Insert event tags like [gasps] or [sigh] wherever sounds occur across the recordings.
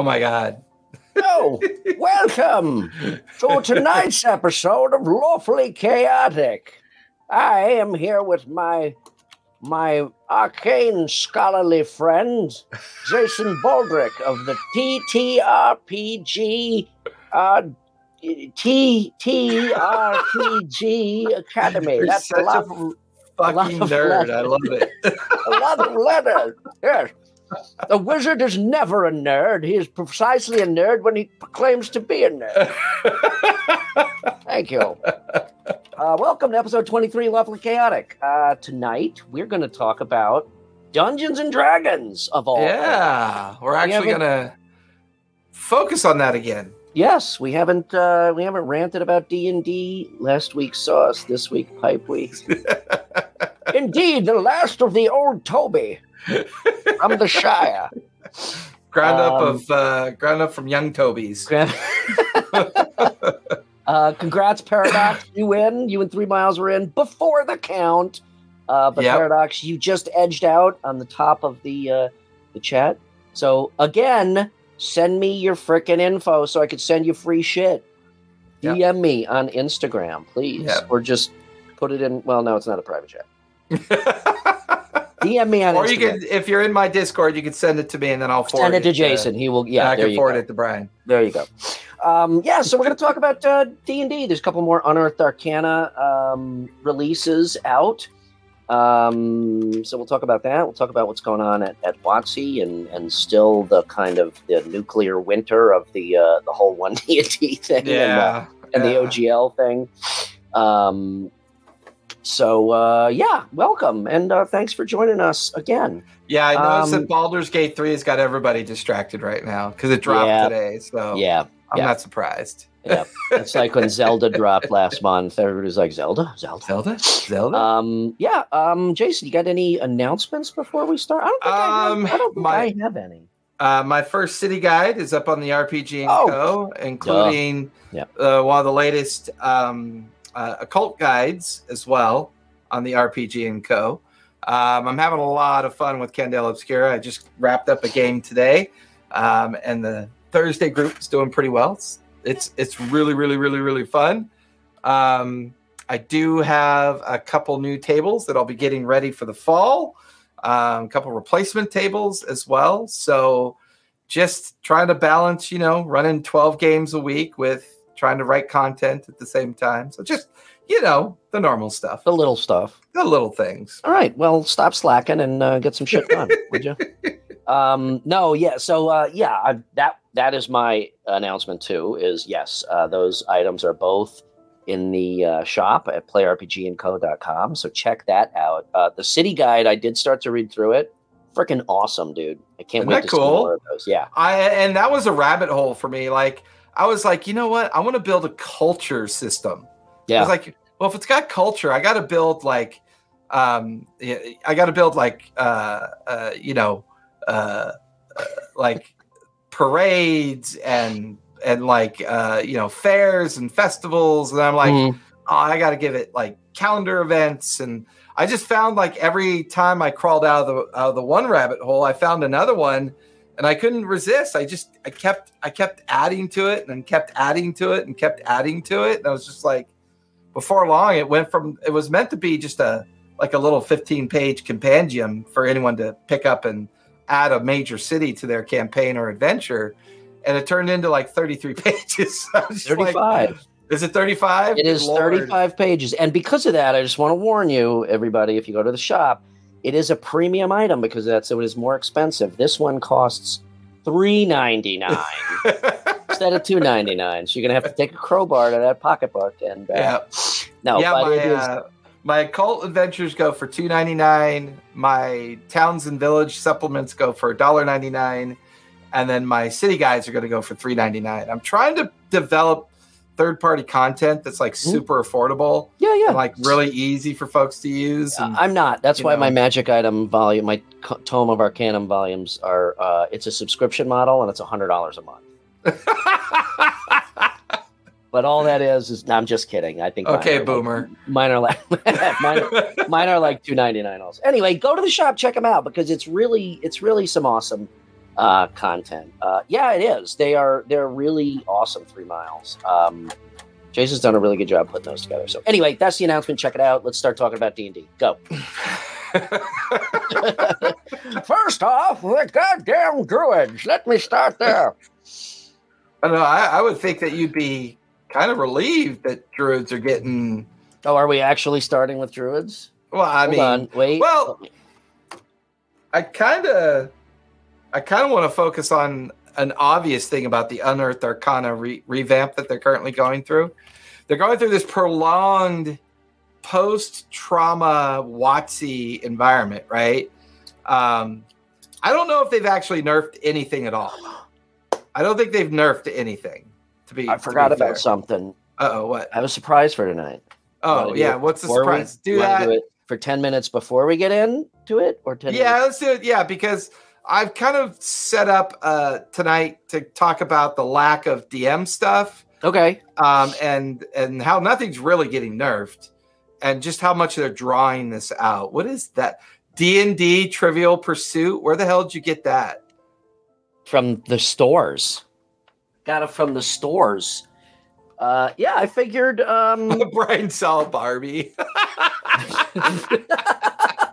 Oh my god. Oh, [laughs] welcome to tonight's episode of Lawfully Chaotic. I am here with my my arcane scholarly friend, Jason Baldrick of the TTRPG uh, T TRPG Academy. You're That's a lot, of, fucking of nerd. I love it. a lot of letters. [laughs] Yes. The wizard is never a nerd. He is precisely a nerd when he claims to be a nerd. [laughs] Thank you. Uh, welcome to episode 23, Lawfully Chaotic. Uh, tonight, we're going to talk about Dungeons and Dragons of all. yeah, we're actually haven't- gonna focus on that again. Yes, we haven't uh, we haven't ranted about D and D. Last week sauce, this week pipe week. [laughs] Indeed, the last of the old Toby from the Shire. Ground up Um, of uh, ground up from Young Toby's. [laughs] uh, congrats, Paradox. You win. You and Three Miles were in before the count. Uh, but Yep. Paradox, you just edged out on the top of the uh, the chat. So again, send me your freaking info so I could send you free shit. Yep. DM me on Instagram, please, Yep. or just put it in. Well, no, it's not a private chat. [laughs] DM me on or Instagram. you can, if you're in my Discord, you can send it to me, and then I'll forward send it to Jason. He will. Yeah, I there can you forward go. it to Brian. There you go. Um, yeah, so we're going to talk about uh, D and D. There's a couple more Unearthed Arcana um, releases out. Um, so we'll talk about that. We'll talk about what's going on at, at WotC and and still the kind of the nuclear winter of the uh, the whole [laughs] one D and D thing and, Yeah, and the yeah. OGL thing. Um, so uh, yeah, welcome and uh, thanks for joining us again. Yeah, I noticed Um, that Baldur's Gate 3 has got everybody distracted right now because it dropped Yeah. today. So Yeah, I'm yeah. not surprised. yeah. It's like when Zelda [laughs] dropped last month. Everybody's like Zelda, Zelda. Zelda? Zelda? Um, yeah. Um, Jason, you got any announcements before we start? I don't think, Um, I, have, I, don't think my- I have any. Uh, my first city guide is up on the RPG and Oh. Co, including Yeah. uh, one of the latest um, uh, occult guides as well on the RPG and Co. Um, I'm having a lot of fun with Candela Obscura. I just wrapped up a game today, um, and the Thursday group is doing pretty well. It's it's, it's really really really really fun. Um, I do have a couple new tables that I'll be getting ready for the fall um, a couple replacement tables as well. So just trying to balance, you know, running 12 games a week with trying to write content at the same time. So just, you know, the normal stuff, The little stuff. the little things. All right. Well, stop slacking and uh, get some shit done, [laughs] would you? Um, no, yeah. So, uh, yeah, I, that that is my announcement too. Is yes, uh, those items are both in the uh, shop at playrpgandco.com. So check that out. Uh, the city guide, I did start to read through it. Freaking awesome, dude! I can't Isn't wait to see cool? more of those. Yeah. I and that was a rabbit hole for me. Like I was like, you know what? I want to build a culture system. Yeah. I was like, well, if it's got culture, I got to build like, um, I got to build like, uh, uh, you know, uh, uh, like parades and and like uh, you know fairs and festivals, and I'm like, Mhm. oh, I got to give it like calendar events, and I just found like every time I crawled out of the out of the one rabbit hole, I found another one. And I couldn't resist. I just I kept I kept adding to it and kept adding to it and kept adding to it. And I was just like, before long it went from it was meant to be just a like a little 15 page compendium for anyone to pick up and add a major city to their campaign or adventure and it turned into like 33 [laughs] pages I was just like, 35. is it 35 It is Lord. 35 pages. And because of that, I just want to warn you, everybody, if you go to the shop, it is a premium item because that's so it is more expensive. This one costs three ninety nine [laughs] instead of two ninety nine. So you're gonna have to take a crowbar to that pocketbook and uh, yeah no, yeah but my, is uh, my cult adventures go for 2.99 my towns and village supplements go for $1.99 and then my city guides are going to go for 3.99 i'm trying to develop third party content that's like Mhm. super affordable yeah, yeah. like really easy for folks to use and- I'm not. That's why know. my magic item volume, my tome of Arcanum volumes are. Uh, it's a subscription model and it's hundred dollars a month. [laughs] But all that is is no, I'm just kidding. I think. mine okay like- boomer mine are like [laughs] mine, mine are like two ninety nine also. Anyway, go to the shop, check them out because it's really it's really some awesome uh, content. Uh, yeah, it is. They are they're really awesome. Three miles. Um, Jason's done a really good job putting those together. So anyway, that's the announcement. Check it out. Let's start talking about D and D. Go. [laughs] First off, the goddamn druids. Let me start there. I don't know. I, I would think that you'd be kind of relieved that druids are getting. Oh, are we actually starting with druids? Well, I Hold mean, on. Wait. well, I kind of, I kind of want to focus on an obvious thing about the Unearthed Arcana re- revamp that they're currently going through. They're going through this prolonged post-trauma WotC environment, right? Um, I don't know if they've actually nerfed anything at all. I don't think they've nerfed anything. To be, I forgot be about fair. something. Uh oh, what? I have a surprise for tonight. Oh yeah, what's the before we- surprise? Do that. do it for ten minutes before we get into it, or ten? Yeah, minutes? let's do it. Yeah, because I've kind of set up uh, tonight to talk about the lack of DM stuff Okay. um, and and how nothing's really getting nerfed, and just how much they're drawing this out. What is that? D and D Trivial Pursuit. Where the hell did you get that? From the stores. Got it from the stores. Uh, yeah, I figured. Um, [laughs] Brian saw Barbie. [laughs] [laughs]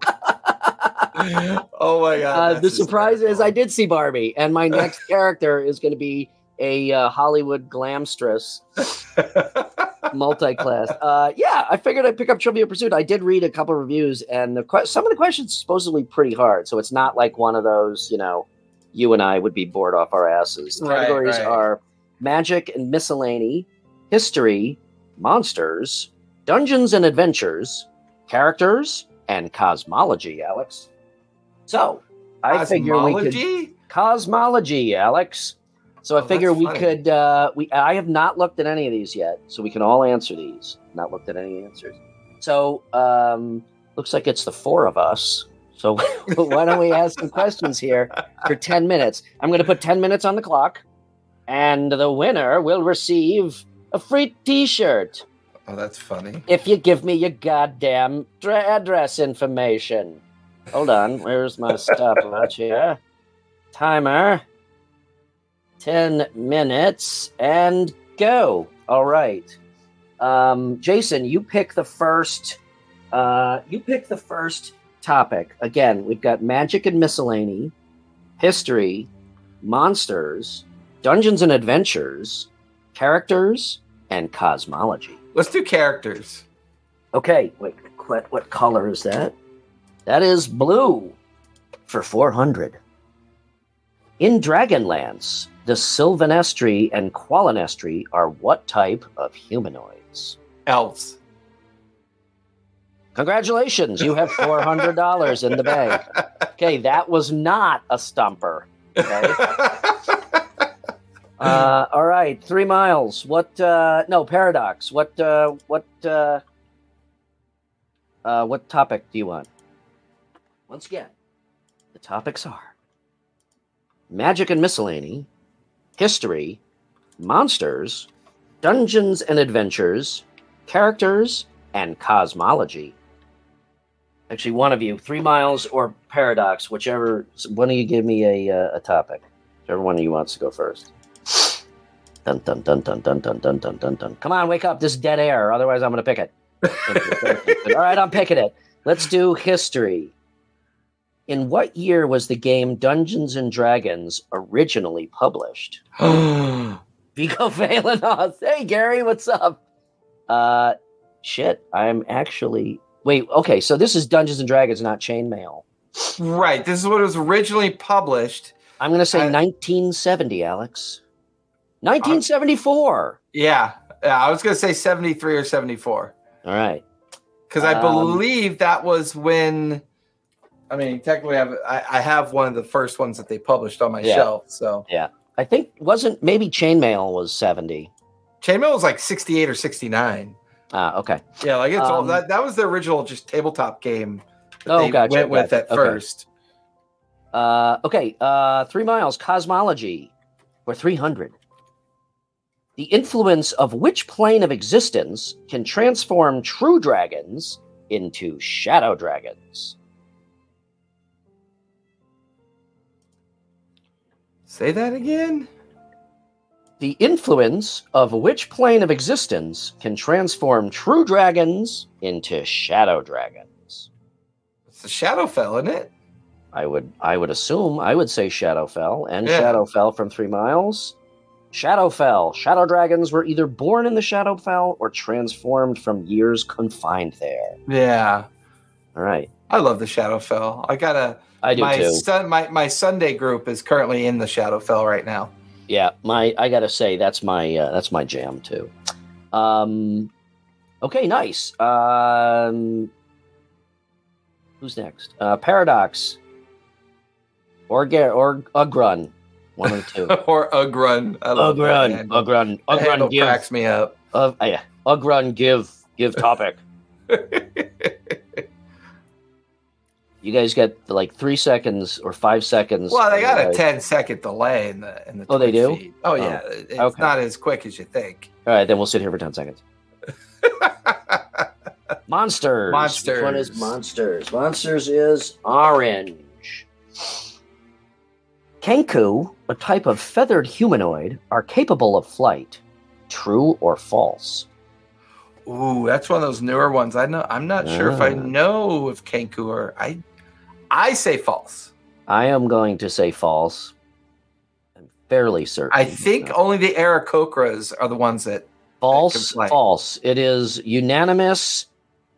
oh my god! uh, the surprise is I did see Barbie, and my [laughs] next character is going to be a uh, Hollywood glamstress [laughs] multi-class. Uh, yeah, I figured I'd pick up Trivia Pursuit. I did read a couple of reviews, and the que- some of the questions supposedly pretty hard. So it's not like one of those, you know, you and I would be bored off our asses. The Right, categories right. are magic and miscellany, history, monsters, dungeons and adventures, characters, and cosmology. Alex. So I figure we could Cosmology? Alex. So I Oh, figure we funny. could. Uh, we I have not looked at any of these yet, so we can all answer these. Not looked at any answers. So um, looks like it's the four of us. So [laughs] why don't we ask some questions here for ten minutes? I'm going to put ten minutes on the clock, and the winner will receive a free T-shirt Oh, that's funny. if you give me your goddamn address information. Hold on, where's my stopwatch here? Timer. 10 minutes and go. All right. Um, Jason, you pick the first uh, you pick the first topic. Again, we've got magic and miscellany, history, monsters, dungeons and adventures, characters, and cosmology. Let's do characters. Okay, wait, what, what color is that? That is blue for 400. In Dragonlance, the Silvanesti and Qualinesti are what type of humanoids? Elves. Congratulations, you have $400 in the bag. Okay, that was not a stumper. Okay. [laughs] Uh, all right, three miles. What? Uh, no, paradox. What? Uh, what? Uh, uh, what topic do you want? Once again, the topics are magic and miscellany, history, monsters, dungeons and adventures, characters, and cosmology. Actually, one of you, three miles or paradox, whichever. One of you give me a uh, a topic. Whichever one of you wants to go first. Dun dun dun dun dun dun dun dun dun dun. Come on, wake up! This is dead air. Otherwise, I'm going to pick it. All right, I'm picking it. Let's do history. In what year was the game Dungeons and Dragons originally published? [gasps] Vigo Valenos. Hey, Gary, what's up? Uh, shit, I'm actually. Wait, okay, so this is Dungeons and Dragons, not Chainmail. right. This is what was originally published. I'm going to say Uh, 1970, Alex. 1974. Yeah. Yeah. I was going to say 73 or 74 All right. because I Um, believe that was when. I mean, technically, I have, I, I have one of the first ones that they published on my Yeah. shelf. So yeah, I think wasn't maybe Chainmail was 70. Chainmail was like 68 or 69. Ah, okay. Yeah, like it's all Um, that. That was the original just tabletop game. that Oh, they gotcha, Went with gotcha. at Okay. first. Uh, okay. Uh, three miles. Cosmology, or 300. The influence of which plane of existence can transform true dragons into shadow dragons? Say that again. The influence of which plane of existence can transform true dragons into shadow dragons? It's the Shadowfell, isn't it? I would I would assume I would say Shadowfell and Yeah. Shadowfell from Three Miles. Shadowfell. Shadow dragons were either born in the Shadowfell or transformed from years confined there. Yeah. All right, I love the Shadowfell. I got a I do my too. Sun, my my Sunday group is currently in the Shadowfell right now. Yeah, my I gotta say that's my uh, that's my jam too. Um, okay, nice. Um, who's next? Uh, Paradox or Gar- or Ugrun, one of the two. [laughs] or Ugrun. I love that Ugrun. Ugrun, Ugrun, give. cracks me up. Uh, yeah, Ugrun, give, give topic. [laughs] You guys get like three seconds or five seconds. Well, they got a Uh, 10 second delay in the in the. Oh, they do? feed. Oh yeah, it's okay. not as quick as you think. All right, then we'll sit here for ten seconds. [laughs] Monsters. Which one is Monsters. monsters? Monsters is orange. Kenku, a type of feathered humanoid, are capable of flight. True or false? Ooh, that's one of those newer ones. I know. I'm not sure if I Ah. know if Kenku or I. I say false. I am going to say false. I'm fairly certain. I think only the Aarakocras are the ones that. false. fly. False. It is unanimous.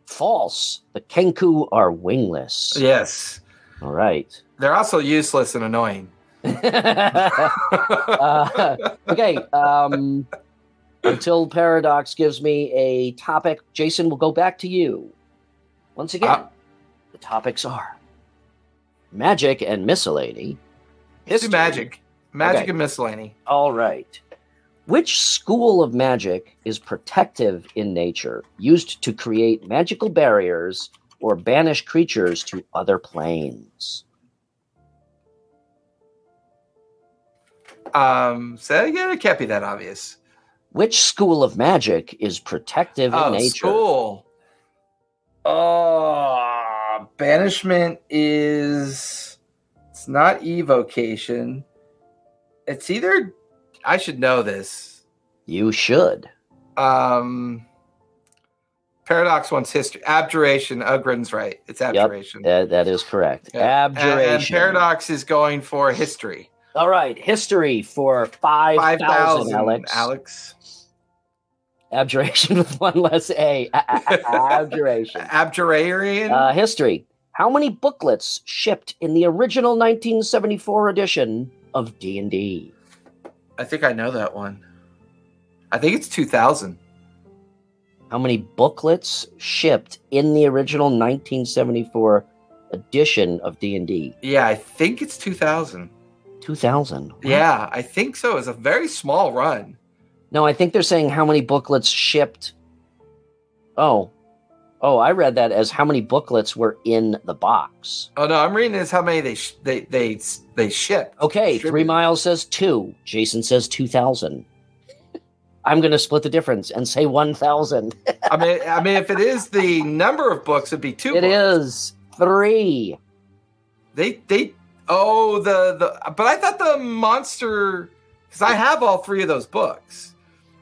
False. The Kenku are wingless. Yes, All right. they're also useless and annoying. [laughs] [laughs] uh, okay. Um, until Paradox gives me a topic, Jason will go back to you. Once again, Uh, the topics are magic and miscellany. Let's do magic, magic Okay. and miscellany. All right. Which school of magic is protective in nature, used to create magical barriers or banish creatures to other planes? Um, say that again. It can't be that obvious. Which school of magic is protective in Oh, nature? school. Oh, banishment is. It's not evocation. It's either. I should know this. You should. Um, Paradox wants history. Abjuration. Ugrun's right. It's abjuration. That, that is correct. Abjuration. And, Paradox is going for history. All right. History for 5,000, 5,000, Alex. Alex. Abjuration [laughs] with one less a- Abjuration. Abjurarian. Uh, history. How many booklets shipped in the original 1974 edition of D&D? I think I know that one. I think it's 2000. How many booklets shipped in the original 1974 edition of D&D? Yeah, I think it's 2000. 2000. Yeah, I think so. It's a very small run. No, I think they're saying how many booklets shipped. Oh. Oh, I read that as how many booklets were in the box. Oh no, I'm reading this. How many they sh- they they they ship? Okay, Distributed. Three Miles says two. Jason says 2,000. I'm going to split the difference and say 1,000. I mean, I mean, if it is the number of books, it'd be two. It books. is three. They they oh the the but I thought the monster because I have all three of those books,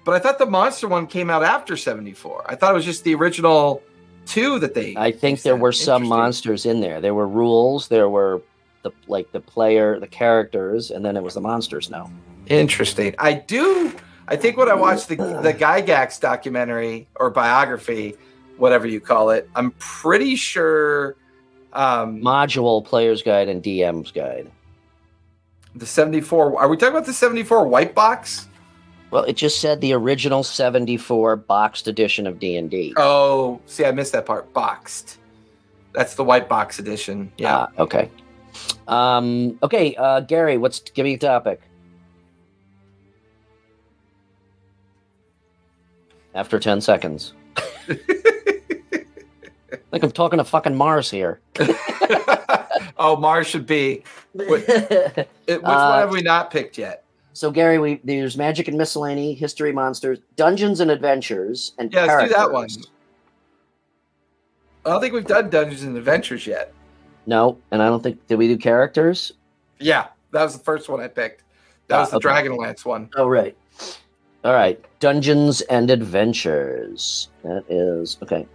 but I thought the monster one came out after '74. I thought it was just the original two that they. I think there were some monsters in there. There were rules. There were the like the player, the characters, and then it was the monsters. Now, Interesting. I do. I think when I watched the the Gygax documentary or biography, whatever you call it, I'm pretty sure um, module player's guide and DM's guide. the 74. Are we talking about the 74 white box? Well, it just said the original '74 boxed edition of D and D. Oh, see, I missed that part. Boxed. That's the white box edition. Yeah. Ah, okay. Um, okay, uh, Gary, what's give me a topic? After ten seconds. [laughs] like I'm talking to fucking Mars here. [laughs] oh, Mars should be. [laughs] Which one Uh, have we not picked yet? So Gary, we there's magic and miscellany, history, monsters, dungeons and adventures, and Yeah, let's do that one. I don't think we've done Dungeons and Adventures yet. No, and I don't think did we do characters? Yeah, that was the first one I picked. That was the uh, okay. Dragonlance one. Oh, right. All right. Dungeons and Adventures. That is okay.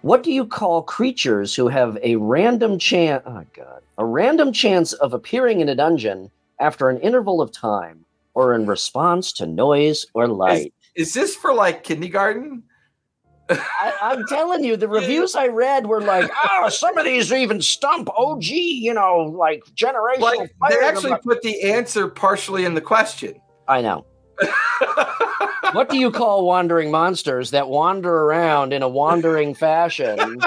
What do you call creatures who have a random chance? Oh God, a random chance of appearing in a dungeon after an interval of time, or in response to noise or light. Is this for like kindergarten? I, I'm telling you, the [laughs] reviews I read were like, "Oh, some of these even stump OG, you know, like generational." Like they. Actually like, put the answer partially in the question. I know. [laughs] What do you call wandering monsters that wander around in a wandering [laughs] fashion?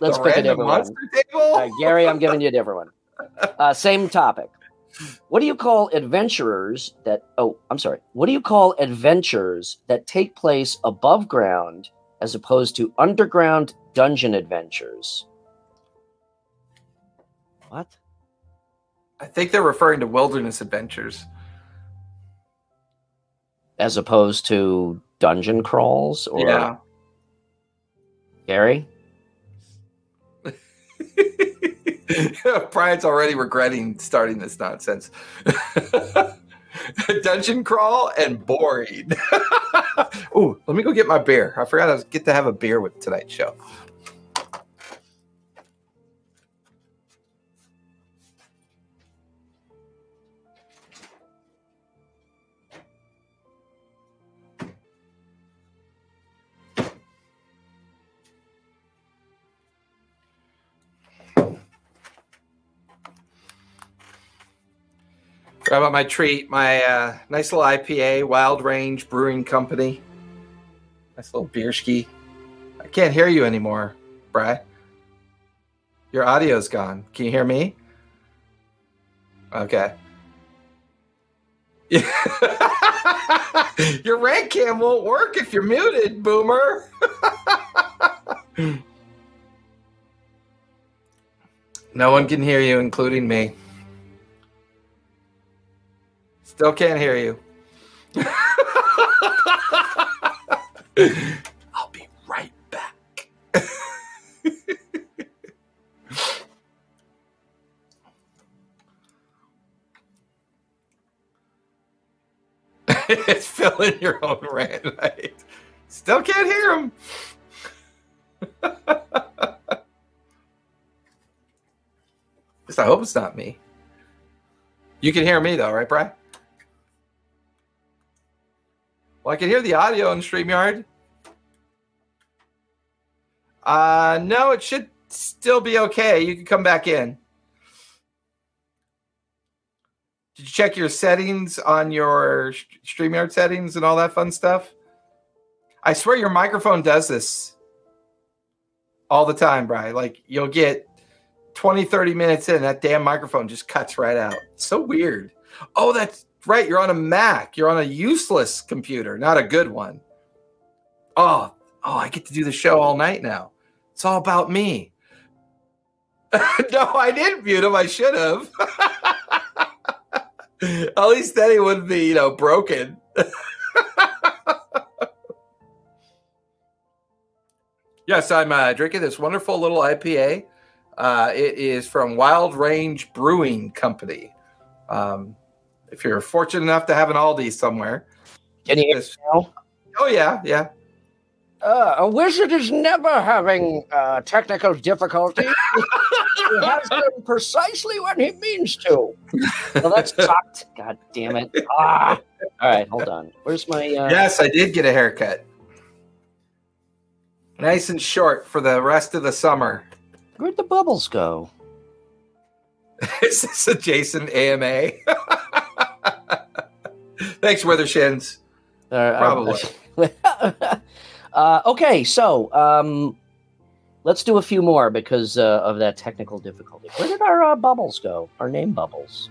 Let's The pick a different one. table. Uh, Gary, I'm giving you a different one. Uh, same topic. What do you call adventurers that? Oh, I'm sorry. What do you call adventures that take place above ground as opposed to underground dungeon adventures? What? I think they're referring to wilderness adventures. As opposed to dungeon crawls? Or Yeah. Gary? [laughs] [laughs] Brian's already regretting starting this nonsense. [laughs] Dungeon crawl and boring. [laughs] Ooh, let me go get my beer. I forgot I was get to have a beer with tonight's show. About my treat? My uh, nice little IPA, Wild Range Brewing Company. Nice little beer ski. I can't hear you anymore, Bry. Your audio's gone. Can you hear me? Okay. [laughs] Your rank cam won't work if you're muted, boomer. [laughs] no one can hear you, including me. Still can't hear you. [laughs] I'll be right back. [laughs] it's filling your own rant. Right? Still can't hear him. [laughs] Just I hope it's not me. You can hear me though, right, Brian? Well, I can hear the audio in StreamYard. Uh, no, it should still be okay. You can come back in. Did you check your settings on your StreamYard settings and all that fun stuff? I swear your microphone does this all the time, Brian. Like you'll get 20, 30 minutes in, that damn microphone just cuts right out. It's so weird. Oh, that's right. You're on a Mac. You're on a useless computer, not a good one. Oh, oh, I get to do the show all night now. It's all about me. [laughs] no, I didn't mute him. I should have. [laughs] At least then he wouldn't be, you know, broken. [laughs] yes, I'm uh, drinking this wonderful little IPA. Uh, it is from Wild Range Brewing Company. Um, if you're fortunate enough to have an Aldi somewhere, Can you hear this- now? oh yeah, yeah. Uh, a wizard is never having uh, technical difficulties. [laughs] he has them precisely when he means to. Well, that's sucked. God damn it. Ah. All right, hold on. Where's my. Uh, Yes, I did get a haircut. Nice and short for the rest of the summer. Where'd the bubbles go? [laughs] Is this a Jason AMA? [laughs] Thanks, Withershins. Uh, Probably. [laughs] uh, okay, so um, let's do a few more because uh, of that technical difficulty. Where did our uh, bubbles go? Our name bubbles.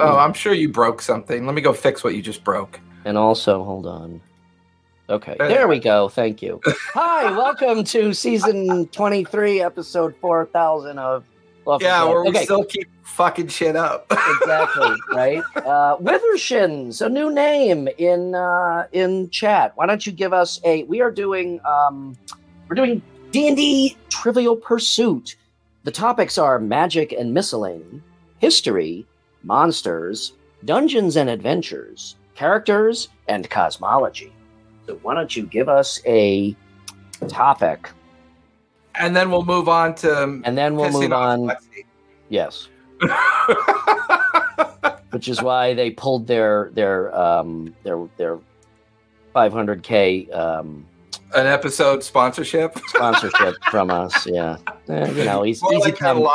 Oh, I'm sure you broke something. Let me go fix what you just broke. And also, hold on. Okay, There. there we go. Thank you. Hi, welcome to season 23, episode 4000 of Love Yeah, where we Okay, still keep fucking shit up. exactly, [laughs] right? Uh, Withershins, a new name in uh, in chat. Why don't you give us a? We are doing um, we're doing D and D Trivial Pursuit. The topics are magic and miscellany, history, monsters, Dungeons and Adventures, characters, and cosmology. So why don't you give us a topic, And then we'll move on to and then we'll move on. Lexi. Yes, [laughs] which is why they pulled their their um their their 500k um, An episode sponsorship. [laughs] sponsorship from us. Yeah, Eh, you know, More easy like come,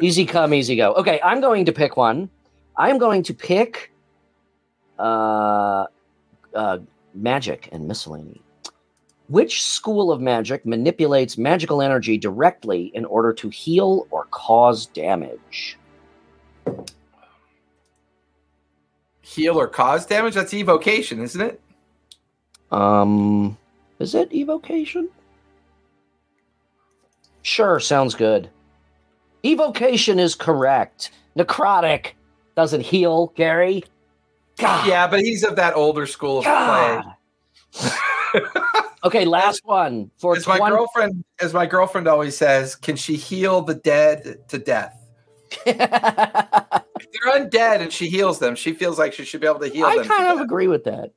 easy come, easy go. Okay, I'm going to pick one. I'm going to pick uh, uh, magic and miscellany. Which school of magic manipulates magical energy directly in order to heal or cause damage? Heal or cause damage? That's evocation, isn't it? Um, is it evocation? Sure, sounds good. Evocation is correct. Necrotic doesn't heal, Gary. God. Yeah, but he's of that older school of play. [laughs] Okay, last one for As my girlfriend, as my girlfriend always says, can she heal the dead to death? [laughs] If they're undead and she heals them, she feels like she should be able to heal I them. I kind of death. agree with that.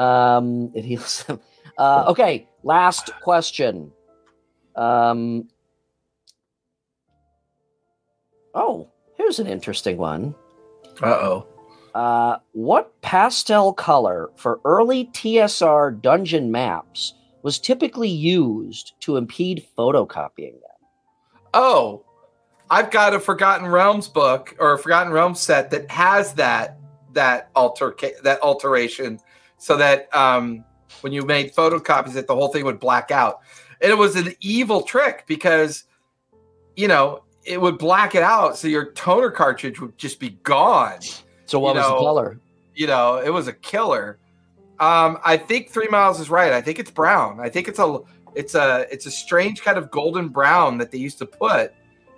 Um, it heals them. Uh, okay, last question. Um, oh, here's an interesting one. Uh-oh. Uh, what pastel color for early TSR dungeon maps was typically used to impede photocopying them? Oh, I've got a Forgotten Realms book or a Forgotten Realms set that has that that alter that alteration, so that um, when you made photocopies, that the whole thing would black out. And it was an evil trick because, you know, it would black it out, so your toner cartridge would just be gone. So, what You was know, the color? You know, it was a killer. Um, I think Three Miles is right. I think it's brown. I think it's a it's a it's a strange kind of golden brown that they used to put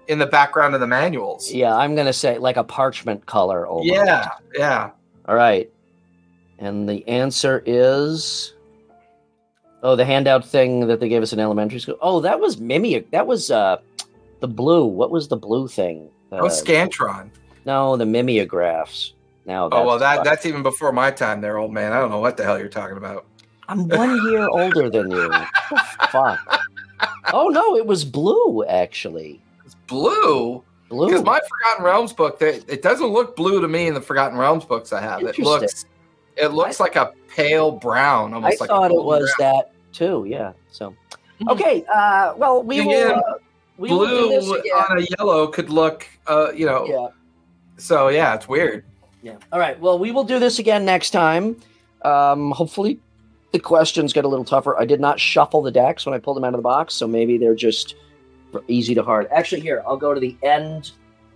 in the background of the manuals. Yeah, I'm gonna say like a parchment color. Almost. Yeah, yeah. All right. And the answer is Oh, the handout thing that they gave us in elementary school. Oh, that was Mimi. That was uh the blue. What was the blue thing? Uh, Oh, Scantron. no, the mimeographs. Now Oh well, that that's- even before my time, there, old man. I don't know what the hell you're talking about. I'm one year older than you. [laughs] Fuck. Oh no, it was blue actually. It's blue Blue. because my Forgotten Realms book, they, it doesn't look blue to me in the Forgotten Realms books I have. It looks it looks like a pale brown, I almost like a thought it was brown. that too. Yeah. So okay. Uh, well, we will. Uh, we will blue again. on a yellow could look, uh, you know. Yeah. So yeah, it's weird. Yeah. All right. Well, we will do this again next time. Um, hopefully, the questions get a little tougher. I did not shuffle the decks when I pulled them out of the box, so maybe they're just easy to hard. Actually, here I'll go to the end.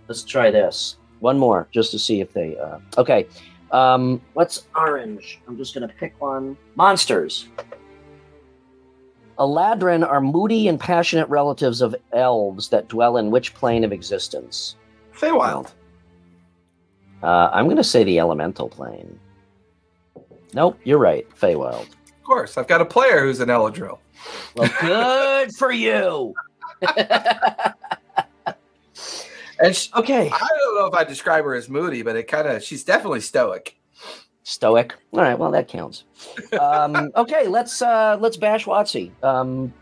Let's try this one more just to see if they. Uh, okay. Um, what's orange? I'm just gonna pick one. Monsters. Eladrin are moody and passionate relatives of elves that dwell in which plane of existence? Feywild. Uh, I'm going to say the elemental plane. Nope, you're right. Feywild. Of course, I've got a player who's an Eladrin. Well, good for you. [laughs] And she, okay, I don't know if I describe her as moody, but it kind of she's definitely stoic. stoic. All right, well that counts. Um, [laughs] okay, let's uh, let's bash WotC. Um,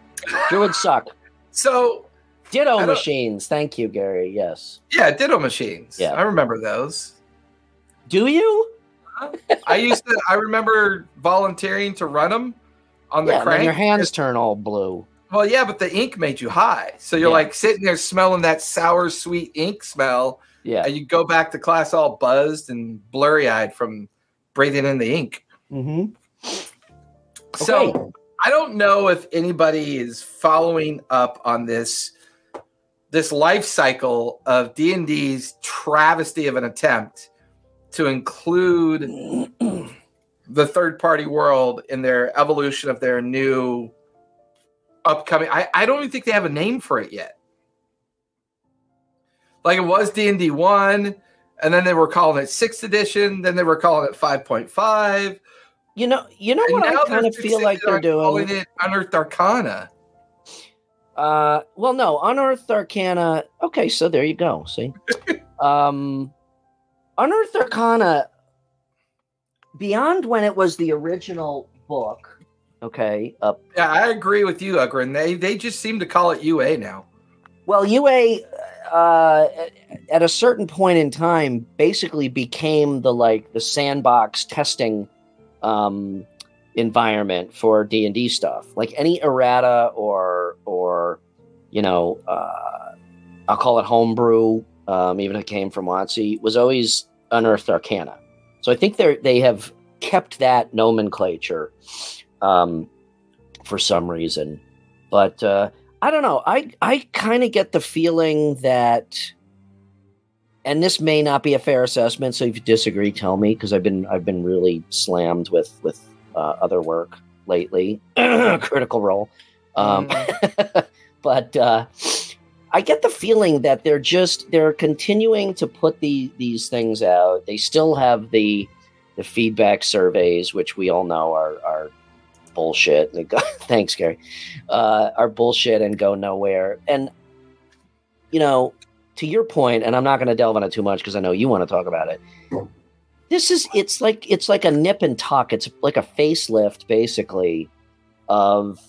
Druids suck. So Ditto machines. Thank you, Gary. Yes. yeah, ditto machines. Yeah. I remember those. Do you? I used to. I remember volunteering to run them on the yeah. and crank. your hands turn all blue. Well, yeah, but the ink made you high, so you're Yeah. like sitting there smelling that sour, sweet ink smell, Yeah. and you go back to class all buzzed and blurry eyed from breathing in the ink. Mm-hmm. So Okay. I don't know if anybody is following up on this this life cycle of D&D's travesty of an attempt to include the third party world in their evolution of their new upcoming I, I don't even think they have a name for it yet. Like it was D&D 1 and then they were calling it 6th edition, then they were calling it 5.5. You know. You know And what I kind of feel like they're on doing. calling it Unearthed Arcana. Uh, well, no, Unearthed Arcana. Okay, so there you go. See, [laughs] um, Unearthed Arcana. beyond when it was the original book, okay. Uh, Yeah, I agree with you, Ugrun. They they just seem to call it UA now. well, UA uh, at a certain point in time basically became the like the sandbox testing um, environment for D and D stuff. Like any errata or or you know, uh, I'll call it homebrew, um, even if it came from WotC, was always unearthed arcana. So I think they they have kept that nomenclature um, for some reason, but uh, I don't know. I I kind of get the feeling that, and this may not be a fair assessment. So if you disagree, tell me because I've been I've been really slammed with with uh, other work lately. [clears throat] Critical Role, um, [laughs] but uh, I get the feeling that they're just they're continuing to put the these things out. They still have the the feedback surveys, which we all know are are bullshit. [laughs] Thanks, Gary. Uh, are bullshit and go nowhere. And you know, to your point, and I'm not going to delve on it too much because I know you want to talk about it. This is it's like it's like a nip and tuck. It's like a facelift, basically, of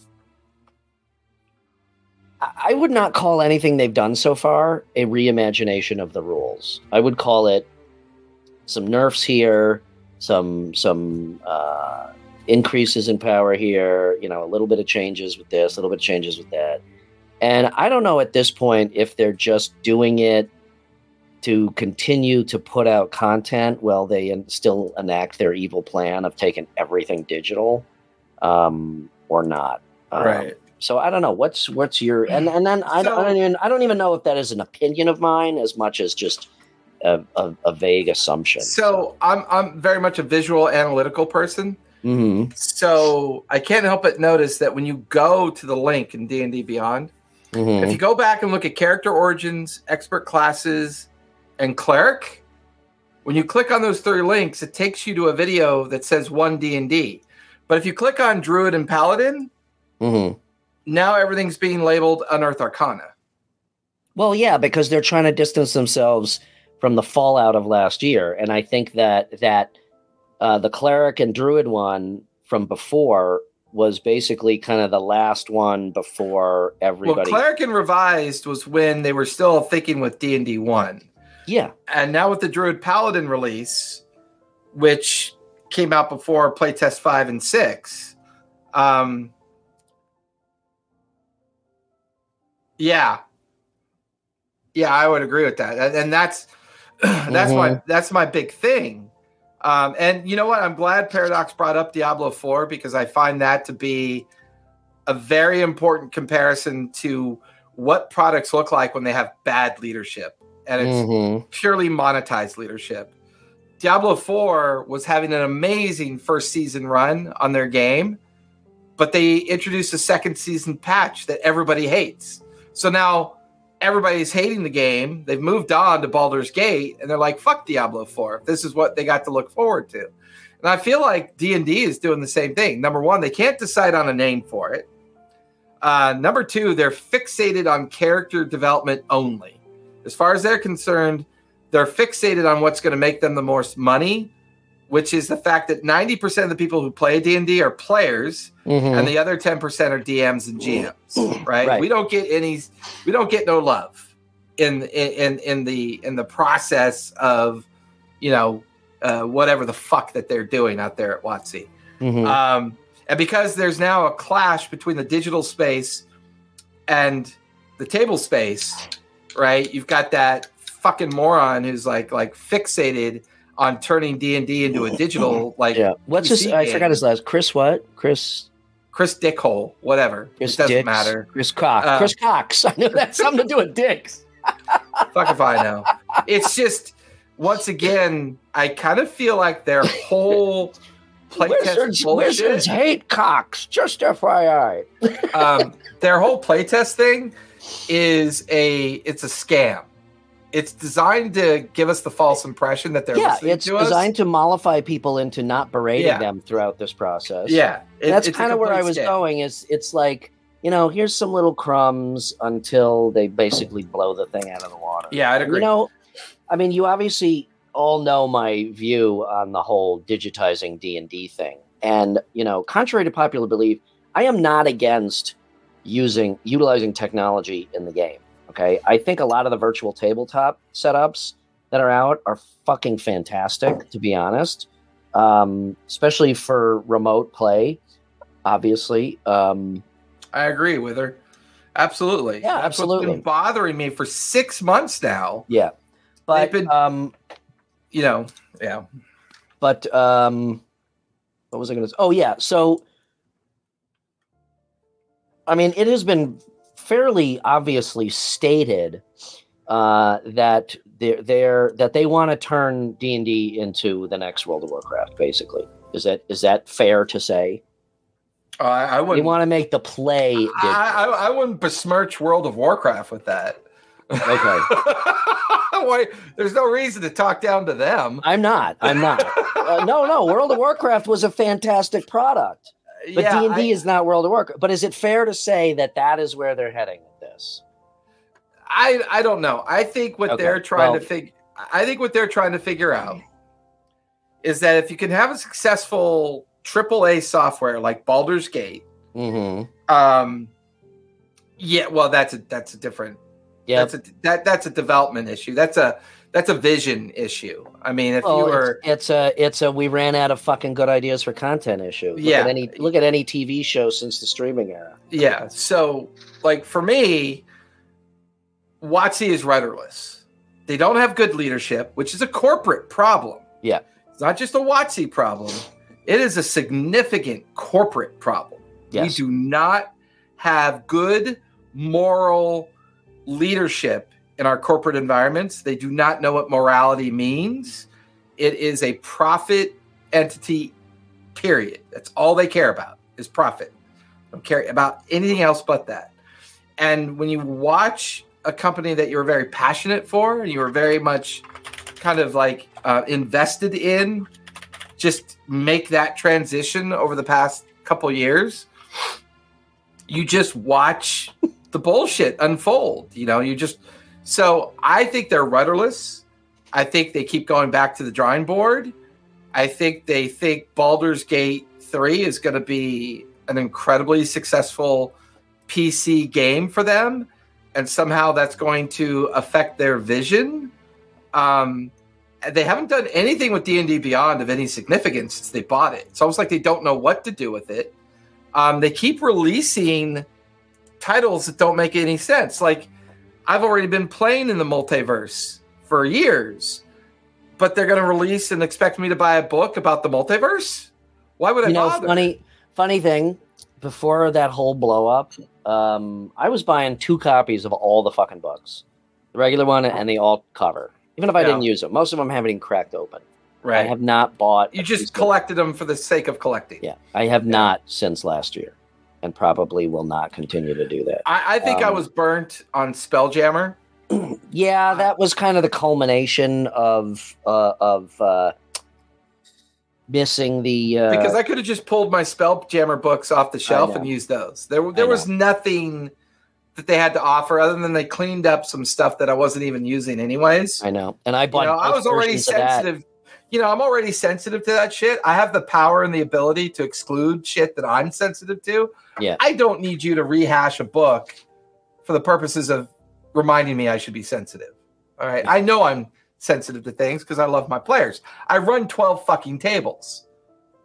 I would not call anything they've done so far a reimagination of the rules. I would call it some nerfs here, some some uh, increases in power here. You know, a little bit of changes with this, a little bit of changes with that. And I don't know at this point if they're just doing it to continue to put out content while they still enact their evil plan of taking everything digital, um, or not. Um, right. So I don't know what's what's your and and then I, don't, I don't even I don't even know if that is an opinion of mine as much as just a, a, a vague assumption. So I'm I'm very much a visual analytical person. hmm So I can't help but notice that when you go to the link in D and D Beyond, hmm if you go back and look at character origins, expert classes, and cleric, when you click on those three links, it takes you to a video that says one D and D. But if you click on druid and paladin, hmm now everything's being labeled unearth arcana. Well, yeah, because they're trying to distance themselves from the fallout of last year, and I think that that uh, the cleric and druid one from before was basically kind of the last one before everybody. Well, cleric and revised was when they were still thinking with D and D one. yeah, and now with the Druid Paladin release, which came out before playtest five and six, um, yeah, yeah, I would agree with that, and, and that's [clears throat] that's my that's my big thing. Um, and you know what? I'm glad Paradox brought up Diablo 4 because I find that to be a very important comparison to what products look like when they have bad leadership. And it's Mhm. purely monetized leadership. Diablo 4 was having an amazing first season run on their game, but they introduced a second season patch that everybody hates. So now everybody's hating the game. They've moved on to Baldur's Gate and they're like, fuck Diablo 4. This is what they got to look forward to. And I feel like D&D is doing the same thing. Number one, they can't decide on a name for it. Uh, number two, they're fixated on character development only. As far as they're concerned, they're fixated on what's going to make them the most money, which is the fact that 90% of the people who play D&D are players Mhm. and the other 10% are DMs and GMs, right? Right. We don't get any we don't get no love in in in the in the process of, you know, uh, whatever the fuck that they're doing out there at WotC. Mhm. Um, and because there's now a clash between the digital space and the table space, right? You've got that fucking moron who's like like fixated on turning D and D into a digital like yeah. What's his? PC I forgot his last. Chris what? Chris. Chris Dickhole, whatever. Chris it doesn't Dix? matter. Chris Cocks. Uh, Chris Cocks. [laughs] I know that's something to do with dicks. Fuck if I know. It's just once again, I kind of feel like their whole playtest Wizards, bullshit. wizards hate Cocks. Just FYI. um, their whole playtest thing is a it's a scam. It's designed to give us the false impression that they're yeah, listening it's to us. designed to mollify people into not berating Yeah. them throughout this process. Yeah, it- that's kind of where I was going. Is it's like you know, here's some little crumbs until they basically blow the thing out of the water. Yeah, I'd agree. You know, I mean, you obviously all know my view on the whole digitizing D and D thing, and you know, contrary to popular belief, I am not against using utilizing technology in the game. Okay, I think a lot of the virtual tabletop setups that are out are fucking fantastic, to be honest. Um, especially for remote play, obviously. Um, I agree with her. Absolutely. Yeah, That's absolutely. Been bothering me for six months now. yeah, but been- um, You know, yeah. but um, what was I going to? Say? Oh yeah, so I mean, it has been fairly obviously stated uh, that they're, they're that they want to turn D and D into the next World of Warcraft. Basically, is that is that fair to say? I, I They wouldn't. want to make the play. I, I, I wouldn't besmirch World of Warcraft with that. Okay. [laughs] Why? There's no reason to talk down to them. I'm not. I'm not. [laughs] Uh, no, no. World of Warcraft was a fantastic product, but Yeah, D and D is not World of Warcraft. But is it fair to say that that is where they're heading with this? I I don't know. I think what Okay, they're trying well- to figure I think what they're trying to figure out is that if you can have a successful AAA software like Baldur's Gate, Mm-hmm. um yeah, well that's a that's a different Yeah. that's a that that's a development issue. That's a that's a vision issue. I mean, if Well, you oh, were it's, it's a it's a we ran out of fucking good ideas for content issue. Look Yeah. At any look at any TV show since the streaming era. yeah, so like for me, WotC is rudderless. They don't have good leadership, which is a corporate problem. Yeah. It's not just a WotC problem. It is a significant corporate problem. Yes. We do not have good moral leadership in our corporate environments. They do not know what morality means. It is a profit entity, period. That's all they care about is profit. Don't care about anything else but that. And when you watch a company that you're very passionate for and you are very much kind of like uh, invested in, just make that transition over the past couple years, you just watch the bullshit unfold. You know, you just so I think they're rudderless. I think they keep going back to the drawing board. I think they think Baldur's Gate 3 is going to be an incredibly successful PC game for them and somehow that's going to affect their vision. Um, they haven't done anything with D&D Beyond of any significance since they bought it. It's almost like they don't know what to do with it. Um, they keep releasing titles that don't make any sense. Like I've already been playing in the multiverse for years, but they're going to release and expect me to buy a book about the multiverse. Why would I You know, bother? funny funny thing. Before that whole blow up, um, I was buying two copies of all the fucking books, the regular one and the alt cover. Even if I Yeah. didn't use them, most of them haven't even cracked open. Right. I have not bought. You just collected them for the sake of collecting. Yeah, I have not since last year, and probably will not continue to do that. I, I think I Um, was burnt on Spelljammer. [clears throat] Yeah, that was kind of the culmination of uh, of uh, missing the uh, because I could have just pulled my Spelljammer books off the shelf and used those. There, there I was nothing that they had to offer other than they cleaned up some stuff that I wasn't even using anyways. I know, and I You bought. know, I was already sensitive. You know, I'm already sensitive to that shit. I have the power and the ability to exclude shit that I'm sensitive to. Yeah. I don't need you to rehash a book for the purposes of reminding me I should be sensitive. All right. I know I'm sensitive to things because I love my players. I run 12 fucking tables,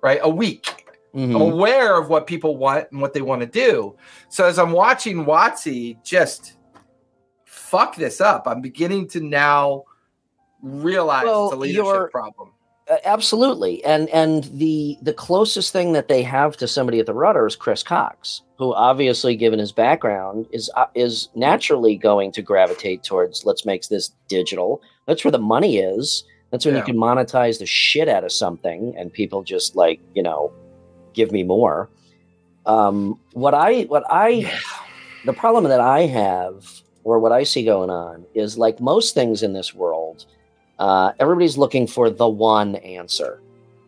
right? A week. Mhm. I'm aware of what people want and what they want to do. So as I'm watching WotC just fuck this up, I'm beginning to now realize Well, it's a leadership problem. Absolutely, and and the the closest thing that they have to somebody at the rudder is Chris Cocks, who obviously, given his background, is uh, is naturally going to gravitate towards let's make this digital. That's where the money is. That's when Yeah. you can monetize the shit out of something, and people just like you know, give me more. Um, what I what I the problem that I have, or what I see going on, is like most things in this world, uh, everybody's looking for the one answer.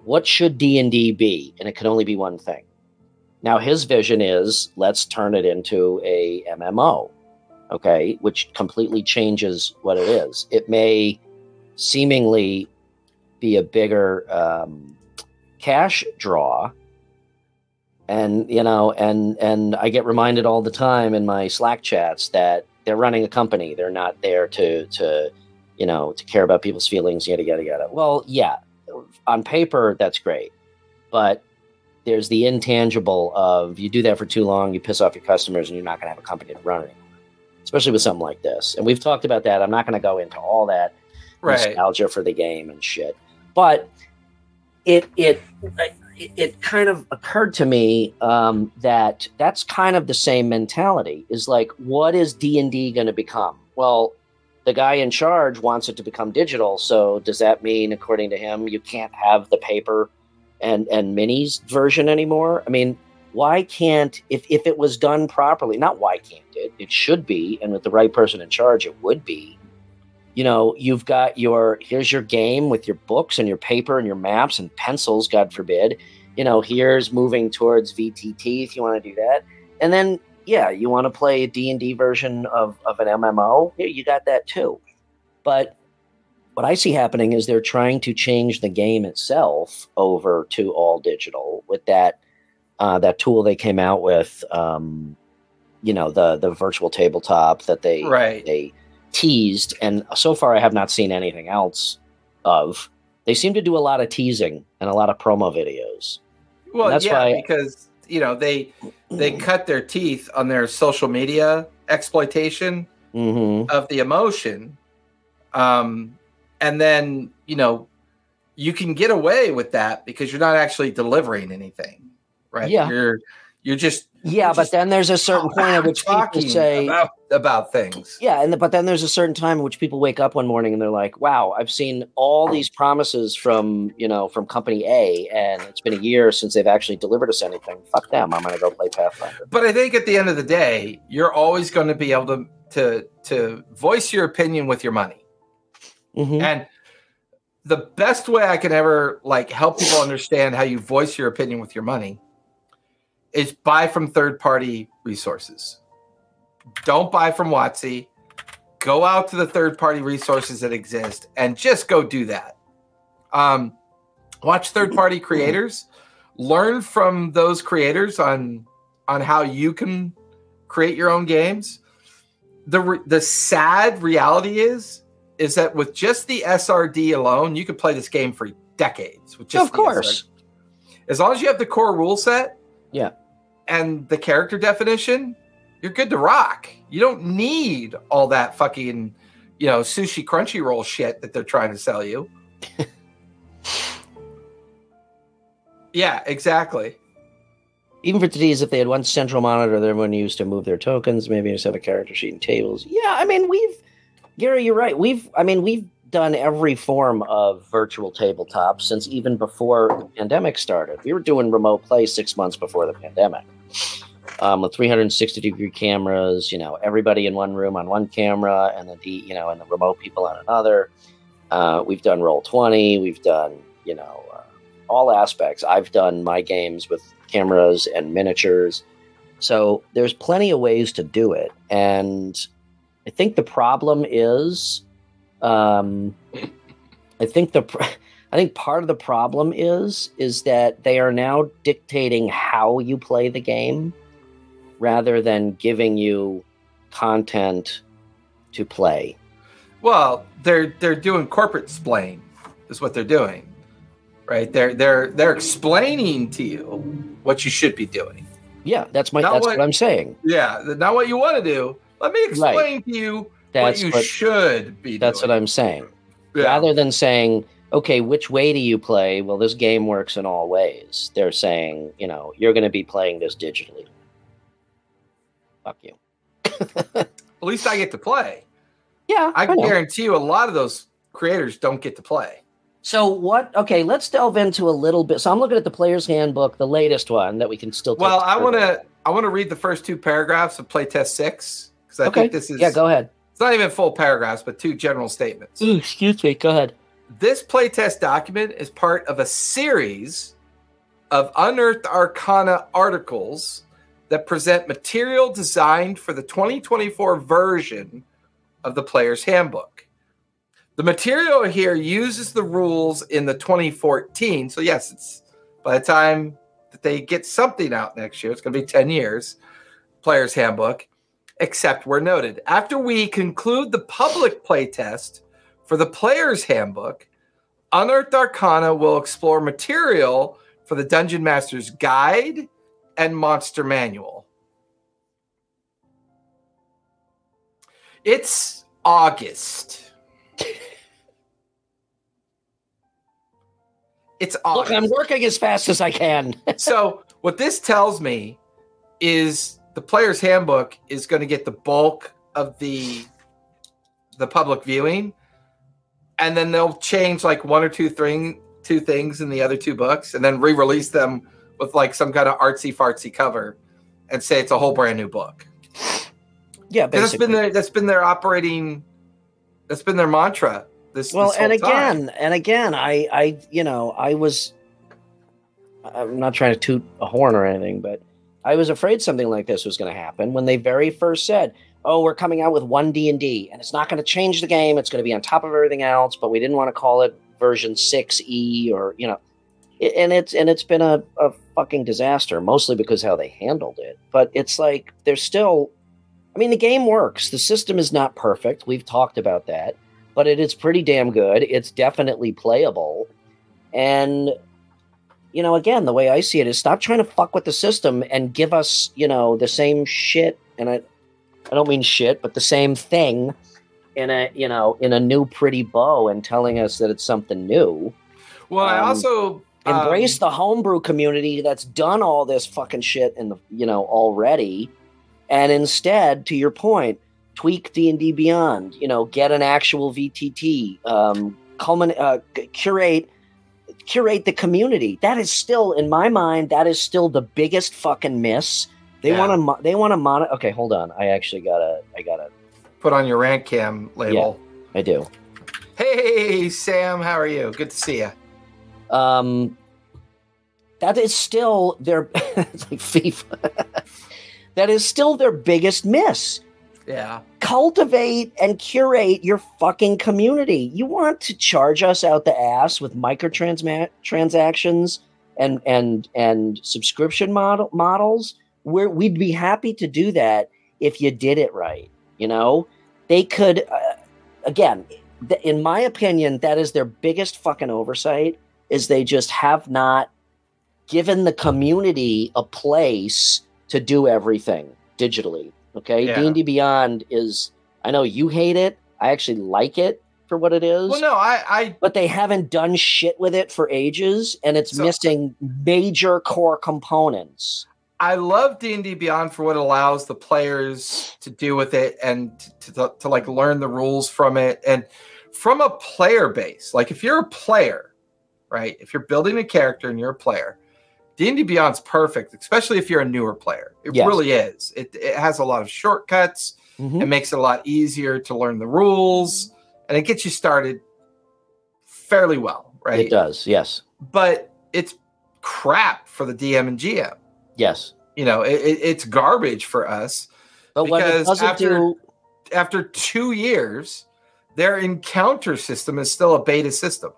What should D and D be? And it can only be one thing. Now his vision is let's turn it into a MMO, okay, which completely changes what it is. It may seemingly be a bigger um, cash draw and you know and and i get reminded all the time in my slack chats that they're running a company they're not there to to you know to care about people's feelings yada yada yada well yeah on paper that's great but there's the intangible of you do that for too long you piss off your customers and you're not going to have a company to run anymore especially with something like this and we've talked about that i'm not going to go into all that Right. nostalgia for the game and shit. But it it it, it kind of occurred to me um, that that's kind of the same mentality. Is like, what is D and D going to become? Well, the guy in charge wants it to become digital. So does that mean, according to him, you can't have the paper and and minis version anymore? I mean. Why can't if, if it was done properly? Not why can't it? It should be, and with the right person in charge, it would be you know, you've got your here's your game with your books and your paper and your maps and pencils, God forbid. You know, here's moving towards VTT if you want to do that. And then yeah, you want to play a D&D version of, of an MMO, yeah, you got that too. But what I see happening is they're trying to change the game itself over to all digital with that uh, that tool they came out with, um, you know, the the virtual tabletop that they Right. they teased, and so far I have not seen anything else of. They seem to do a lot of teasing and a lot of promo videos. Well, That's yeah, why- because you know they they cut their teeth on their social media exploitation hmm of the emotion, um, and then you know you can get away with that because you're not actually delivering anything, right? Yeah. you're you're just Yeah, You're but just then there's a certain point at which people say, about, about things. yeah, and but then there's a certain time in which people wake up one morning and they're like, "Wow, I've seen all these promises from you know from company A, and it's been a year since they've actually delivered us anything. Fuck them. I'm gonna go play Pathfinder." But I think at the end of the day, you're always going to be able to to to voice your opinion with your money. hmm And the best way I can ever like help people understand how you voice your opinion with your money is buy from third party resources. Don't buy from WotC. Go out to the third party resources that exist and just go do that. Um, watch third party creators, learn from those creators on on how you can create your own games. The re- the sad reality is is that with just the SRD alone, you could play this game for decades. With just Of course. SRD. as long as you have the core rule set, Yeah. And the character definition, you're good to rock. You don't need all that fucking, you know, sushi crunchy roll shit that they're trying to sell you. [laughs] yeah, exactly. Even for today's, if they had one central monitor that everyone used to use to move their tokens, maybe just have a character sheet and tables. Yeah, I mean, we've Gary, you're right. We've, I mean, we've done every form of virtual tabletop since even before the pandemic started. We were doing remote play six months before the pandemic. Um, with 360 degree cameras, you know, everybody in one room on one camera, and the you know, and the remote people on another. Uh, we've done roll 20. We've done, you know, uh, all aspects. I've done my games with cameras and miniatures. So there's plenty of ways to do it. And I think the problem is, um, I think the, pr- I think part of the problem is, is that they are now dictating how you play the game rather than giving you content to play. Well, they're they're doing corporate splain, is what they're doing, right? They're they're they're explaining to you what you should be doing. Yeah, that's my, Not that's what- what I'm saying. Yeah, not what you want to do. Let me explain to you That's what you what, should be. that's what. I'm saying. Yeah. rather than saying okay which way do you play well this game works in all ways they're saying you know you're going to be playing this digitally fuck you [laughs] At least I get to play. yeah I know. guarantee you, a lot of those creators don't get to play. so what okay let's delve into a little bit so i'm looking at the player's handbook the latest one that we can still Well, I want to I want to read the first two paragraphs of playtest six because I okay think this is yeah go ahead not even full paragraphs, but two general statements. Ooh, excuse me go ahead This playtest document is part of a series of unearthed arcana articles that present material designed for the 2024 version of the player's handbook. The material here uses the rules in the 2014. So yes, it's by the time that they get something out next year, it's going to be 10 years. Player's Handbook, except where noted. After we conclude the public playtest for the Player's Handbook, Unearthed Arcana will explore material for the Dungeon Master's Guide and Monster Manual. It's August. It's August. Look, I'm working as fast as I can. [laughs] so what this tells me is the player's handbook is going to get the bulk of the the public viewing. And then they'll change like one or two thing two things in the other two books and then re-release them with like some kind of artsy fartsy cover and say it's a whole brand new book. Yeah that's been their that's been their operating that's been their mantra this well this and time. again and again i i you know i was i'm not trying to toot a horn or anything but i was afraid something like this was going to happen when they very first said oh we're coming out with one d&d and it's not going to change the game. It's going to be on top of everything else but we didn't want to call it version 6e or you know. And it's and it's been a, a fucking disaster mostly because how they handled it. But it's like there's still i mean the game works. The system is not perfect. We've talked about that. But it is pretty damn good. It's definitely playable. And you know again the way i see it is stop trying to fuck with the system and give us you know the same shit and i i don't mean shit but the same thing in a you know in a new pretty bow and telling us that it's something new. Well i um, also embrace um, the homebrew community that's done all this fucking shit in the you know already. And instead to your point tweak d&d beyond you know get an actual vtt um culmin- uh, curate curate the community. That is still in my mind that is still the biggest fucking miss. They Yeah. want to they want to mon okay hold on. I actually gotta i gotta put on your rant cam label. I do. Hey sam how are you? Good to see you um that is still their [laughs] it's like FIFA. [laughs] that is still their biggest miss. Yeah Cultivate and curate your fucking community. You want to charge us out the ass with microtransactions transactions and and and subscription model models? Where we'd be happy to do that if you did it right. You know, they could uh, again. th- In my opinion, that is their biggest fucking oversight. Is they just have not given the community a place to do everything digitally. Okay, Yeah. D and D Beyond is. I know you hate it. I actually like it for what it is. well no i i But they haven't done shit with it for ages, and it's So- uh, missing major core components. I love D and D Beyond for what it allows the players to do with it and to, to, to like learn the rules from it and from a player base. Like if you're a player, right? If you're building a character and you're a player, And D Beyond's perfect, especially if you're a newer player. It Yes. really is. It it has a lot of shortcuts. Mhm. It makes it a lot easier to learn the rules, and it gets you started fairly well, right? It does, yes, But it's crap for the DM and GM yes. you know it, it, it's garbage for us But Because after- do, after two years their encounter system is still a beta system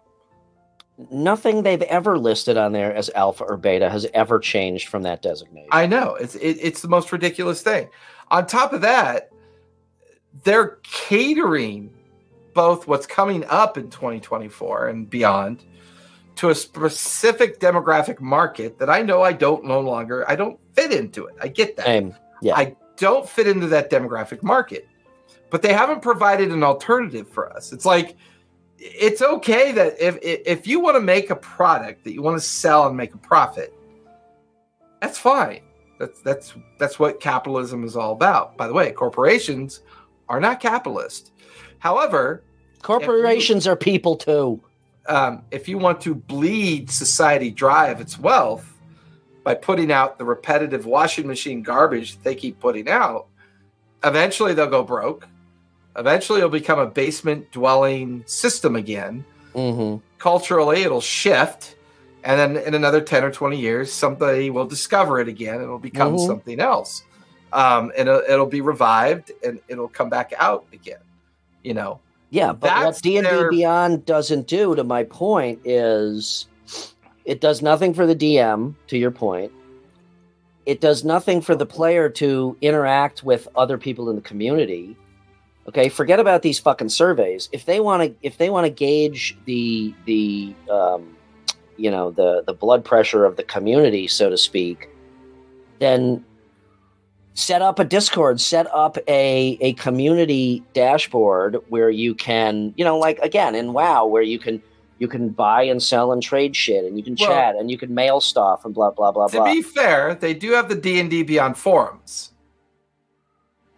nothing they've ever listed on there as alpha or beta has ever changed from that designation. i know it's it, it's the most ridiculous thing on top of that they're catering both what's coming up in 2024 and beyond to a specific demographic market that i know i don't no longer i don't fit into it i get that Same. Yeah. I don't fit into that demographic market. But they haven't provided an alternative for us. It's like it's okay that if if you want to make a product that you want to sell and make a profit, that's fine. That's that's that's what capitalism is all about. By the way, corporations are not capitalist. However, Corporations are people too. um, if you want to bleed society dry of its wealth by putting out the repetitive washing machine garbage they keep putting out, eventually they'll go broke. Eventually, it'll become a basement dwelling system again. hmm Culturally, it'll shift. And then in another 10 or 20 years, somebody will discover it again. It'll become Mhm. something else. Um, and it'll, it'll be revived and it'll come back out again. You know, Yeah, but what D and D their- Beyond doesn't do, to my point, is it does nothing for the DM. To your point, it does nothing for the player to interact with other people in the community. Okay, forget about these fucking surveys. If they want to, if they want to gauge the the um, you know the the blood pressure of the community, so to speak, then set up a discord set up a a community dashboard where you can you know like again in wow where you can you can buy and sell and trade shit and you can Well- chat and you can mail stuff and blah blah blah To blah. be fair, they do have the D and D Beyond forums,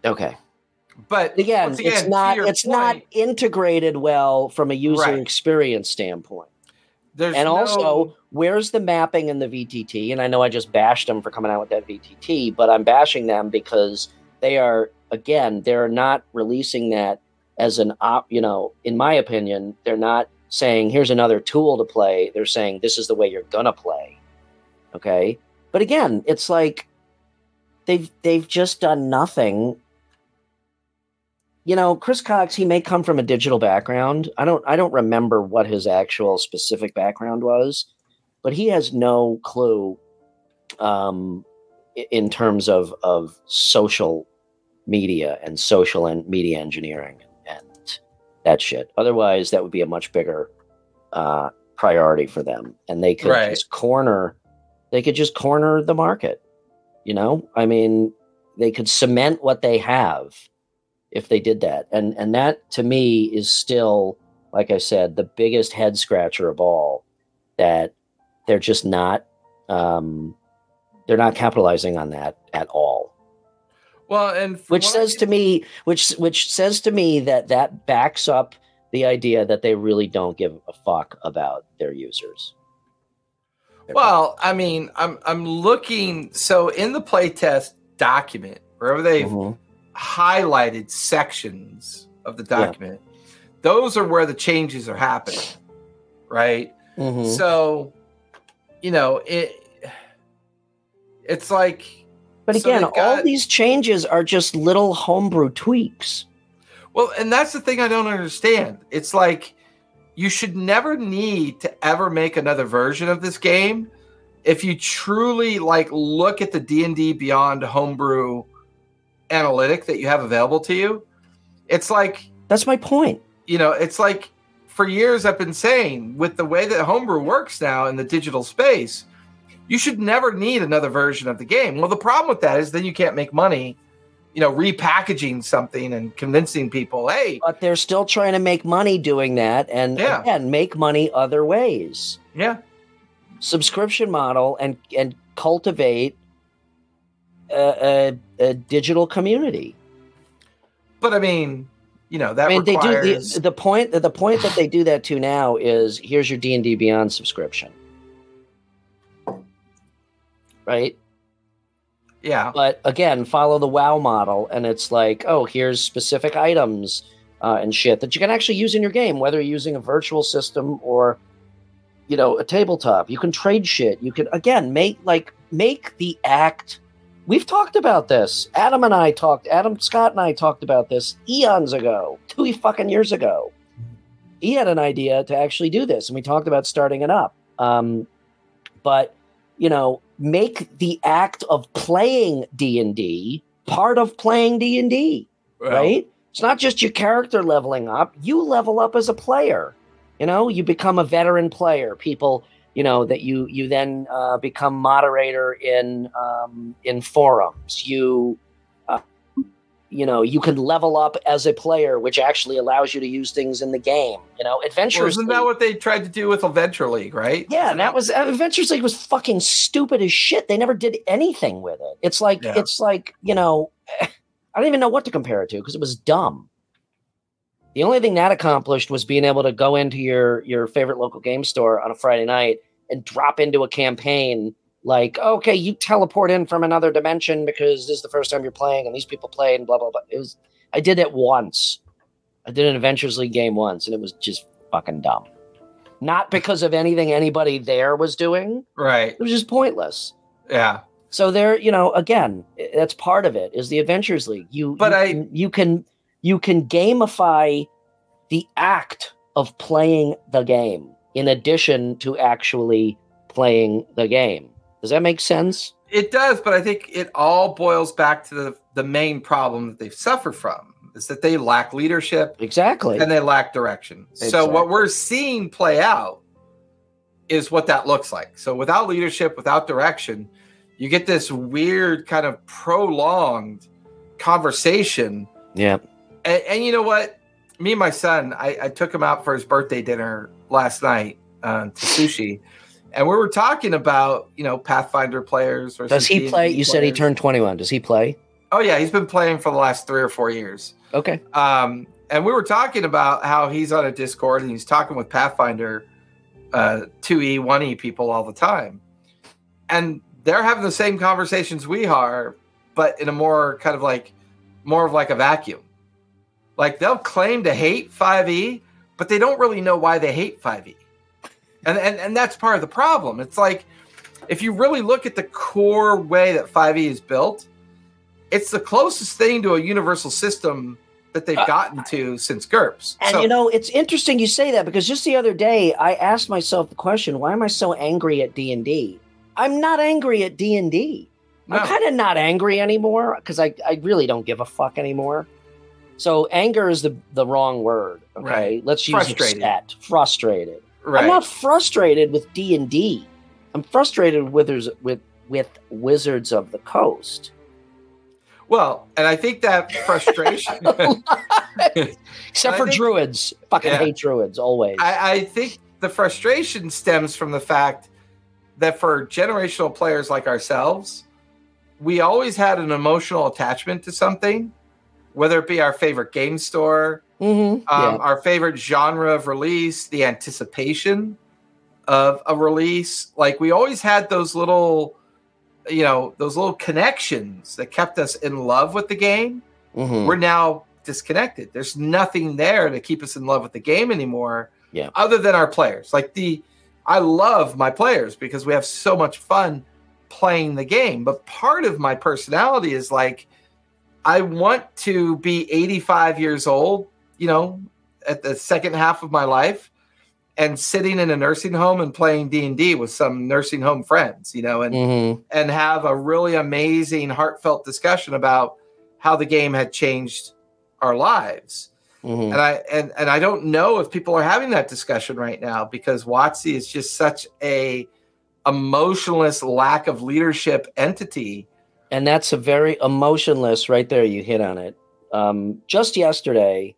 okay but again, again, it's not it's not integrated well from a user Right. experience standpoint. There's and no- also where's the mapping in the vtt and i know i just bashed them for coming out with that vtt but i'm bashing them because they are again they're not releasing that as an op you know in my opinion they're not saying here's another tool to play. They're saying this is the way you're gonna play. Okay? But again it's like they've they've just done nothing you know chris cocks he may come from a digital background. I don't i don't remember what his actual specific background was but he has no clue um in terms of of social media and social and media engineering and that shit. Otherwise that would be a much bigger uh priority for them. And they could Right. just corner they could just corner the market. You know? I mean they could cement what they have if they did that and and that to me is still like i said the biggest head scratcher of all that they're just not um they're not capitalizing on that at all well, and which what I says to me which which says to me that that backs up the idea that they really don't give a fuck about their users Well, I mean, I'm I'm looking. So in the playtest document, wherever they've Mhm. Highlighted sections of the Yeah. document, those are where the changes are happening, right? Mhm. So, you know, it it's like but again they've all these changes are just little homebrew tweaks Well, and that's the thing I don't understand. It's like you should never need to ever make another version of this game if you truly like look at the D&D Beyond homebrew analytic that you have available to you. It's like, that's my point you know, it's like for years I've been saying with the way that homebrew works now in the digital space, you should never need another version of the game. Well, the problem with that is then you can't make money, you know, repackaging something and convincing people, hey, but they're still trying to make money doing that and Yeah. again make money other ways yeah, subscription model and and cultivate a, a, a digital community but I mean, you know, that I mean, requires they do the the point the point that they do that to now is here's your D and D Beyond subscription, right? yeah, But again, follow the WoW model, and it's like, oh, here's specific items uh, and shit that you can actually use in your game, whether you're using a virtual system or you know a tabletop. You can trade shit. You can again make like make the act. We've talked about this. Adam and I talked. Adam Scott and I talked about this eons ago, two fucking years ago. He had an idea to actually do this, and we talked about starting it up. Um, but you know, make the act of playing D and D part of playing D and D right? It's not just your character leveling up, you level up as a player. You know, you become a veteran player. People, you know, that you you then uh, become moderator in um, in forums. You uh, you know, you can level up as a player, which actually allows you to use things in the game. You know, Well, Adventures isn't League- that what they tried to do with Adventure League, right? yeah, and that was uh, Adventures League was fucking stupid as shit. They never did anything with it. It's like Yeah. it's like you know, [sighs] I don't even know what to compare it to because it was dumb. The only thing that accomplished was being able to go into your your favorite local game store on a Friday night and drop into a campaign like, okay, you teleport in from another dimension because this is the first time you're playing and these people play and blah blah blah. It was I did it once. I did an Adventures League game once and it was just fucking dumb. Not because of anything anybody there was doing. Right. It was just pointless. Yeah. So there, you know, again, that's part of it is the Adventures League. You, But you I- can, you can you can gamify the act of playing the game in addition to actually playing the game. Does that make sense? It does, but I think it all boils back to the, the main problem that they've suffered from is that they lack leadership Exactly. and they lack direction. So what we're seeing play out is what that looks like. So without leadership, without direction, you get this weird kind of prolonged conversation. yeah. And, and you know what? Me and my son, I, I took him out for his birthday dinner last night uh, to sushi, and we were talking about you know Pathfinder players. Versus Does he D&D play? You said he turned 21. Does he play? Oh yeah, he's been playing for the last three or four years. Okay. Um, and we were talking about how he's on a Discord and he's talking with Pathfinder uh, 2E, 1E people all the time. And they're having the same conversations we are, but in a more kind of like, more of like a vacuum. Like they'll claim to hate 5E, but they don't really know why they hate 5E. And, and, and that's part of the problem. It's like, if you really look at the core way that 5E is built, it's the closest thing to a universal system that they've Uh, gotten to since GURPS. And So- you know, it's interesting you say that because just the other day I asked myself the question, why am I so angry at D&D? I'm not angry at D&D. no. I'm kind of not angry anymore because I, I really don't give a fuck anymore. So anger is the, the wrong word. Okay, Right. let's use Frustrated. that. Frustrated. right. I'm not frustrated with D and D. I'm frustrated with wizards with with Wizards of the Coast. well, and I think that frustration. [laughs] Except for think- druids. Fucking Yeah. hate druids always. I, I think the frustration stems from the fact that for generational players like ourselves, we always had an emotional attachment to something, whether it be our favorite game store, Mhm, um, yeah. our favorite genre of release, the anticipation of a release. Like we always had those little, you know, those little connections that kept us in love with the game. Mhm. We're now disconnected. There's nothing there to keep us in love with the game anymore. Yeah. Other than our players. Like the, I love my players because we have so much fun playing the game. But part of my personality is like, I want to be 85 years old, you know, at the second half of my life and sitting in a nursing home and playing D&D with some nursing home friends, you know, and Mhm. and have a really amazing heartfelt discussion about how the game had changed our lives. Mhm. And I and and I don't know if people are having that discussion right now because WotC is just such a emotionless lack of leadership entity. And that's a very emotionless right there you hit on it um, just yesterday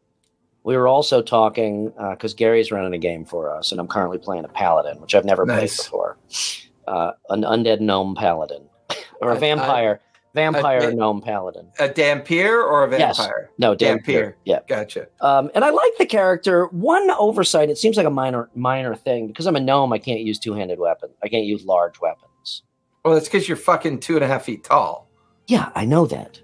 we were also talking because gary's running a game for us and i'm currently playing a paladin which i've never Nice. played before uh, an undead gnome paladin [laughs] or a I- vampire vampire I- gnome paladin A Dhampir or a Yes. vampire? no Dhampir. dhampir yeah Gotcha. um, and i like the character one oversight it seems like a minor minor thing because i'm a gnome i can't use two-handed weapon i can't use large weapons Well, that's because you're fucking two and a half feet tall. Yeah, I know that.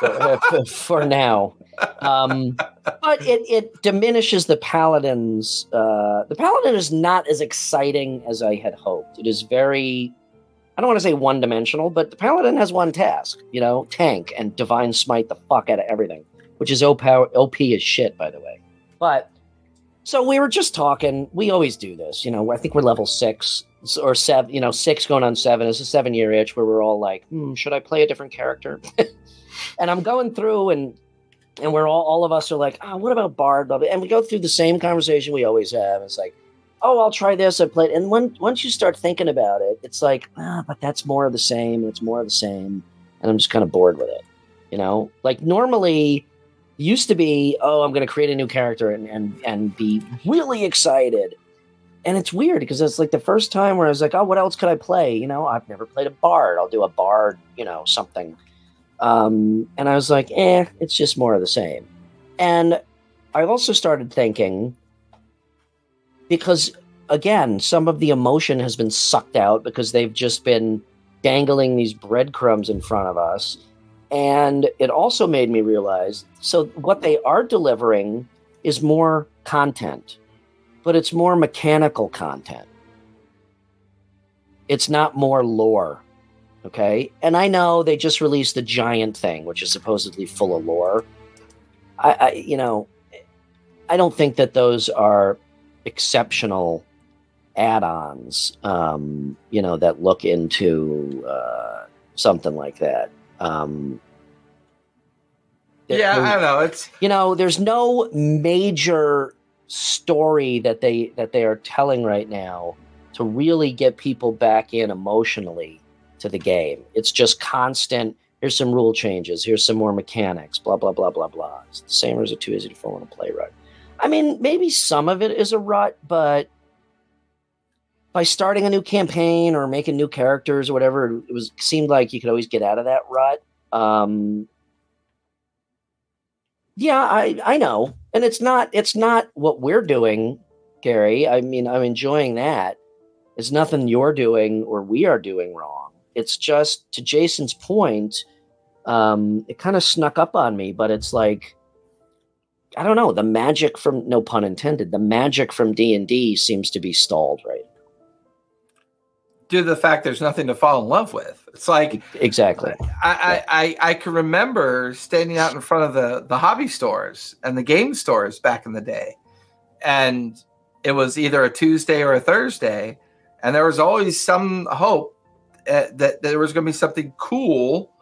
for, uh, for- for now, um, but it it diminishes the paladin's. Uh, the paladin is not as exciting as I had hoped. It is very. I don't want to say one dimensional, but the paladin has one task. You know, tank and divine smite the fuck out of everything, which is OP, OP as shit, by the way. But so we were just talking. We always do this, you know. I think we're level six or seven, you know, six going on seven. It's a seven year itch where we're all like, hmm, should I play a different character? [laughs] and I'm going through and and we're all all of us are like, oh, what about Bard? And we go through the same conversation we always have. It's like, oh, I'll try this. I played, and when once you start thinking about it, it's like, ah, but that's more of the same. It's more of the same, and I'm just kind of bored with it. You know, like normally used to be, oh, I'm going to create a new character and and and be really excited. And it's weird because it's like the first time where I was like, oh, what else could I play? You know, I've never played a bard. I'll do a bard, you know, something. Um, and I was like, eh, it's just more of the same. And I also started thinking because again, some of the emotion has been sucked out because they've just been dangling these breadcrumbs in front of us. And it also made me realize so what they are delivering is more content, but it's more mechanical content. It's not more lore. Okay. And I know they just released the giant thing, which is supposedly full of lore. I, I you know, I don't think that those are exceptional add-ons. Um, you know that look into uh, something like that. Um, yeah, I don't know. It's you know, there's no major story that they that they are telling right now to really get people back in emotionally to the game. It's just constant. Here's some rule changes. Here's some more mechanics. Blah blah blah blah blah. It's the same or is it too easy to fall in a play rut? I mean, maybe some of it is a rut, but by starting a new campaign or making new characters or whatever, it was seemed like you could always get out of that rut. Um, yeah, I I know, and it's not it's not what we're doing, Gary. I mean, I'm enjoying that. It's nothing you're doing or we are doing wrong. It's just to Jason's point. Um, it kind of snuck up on me, but it's like I don't know. The magic from no pun intended. The magic from D and D seems to be stalled right due to the fact there's nothing to fall in love with. It's like exactly. I, I, I, I can remember standing out in front of the the hobby stores and the game stores back in the day, and it was either a Tuesday or a Thursday, and there was always some hope uh, that there was going to be something cool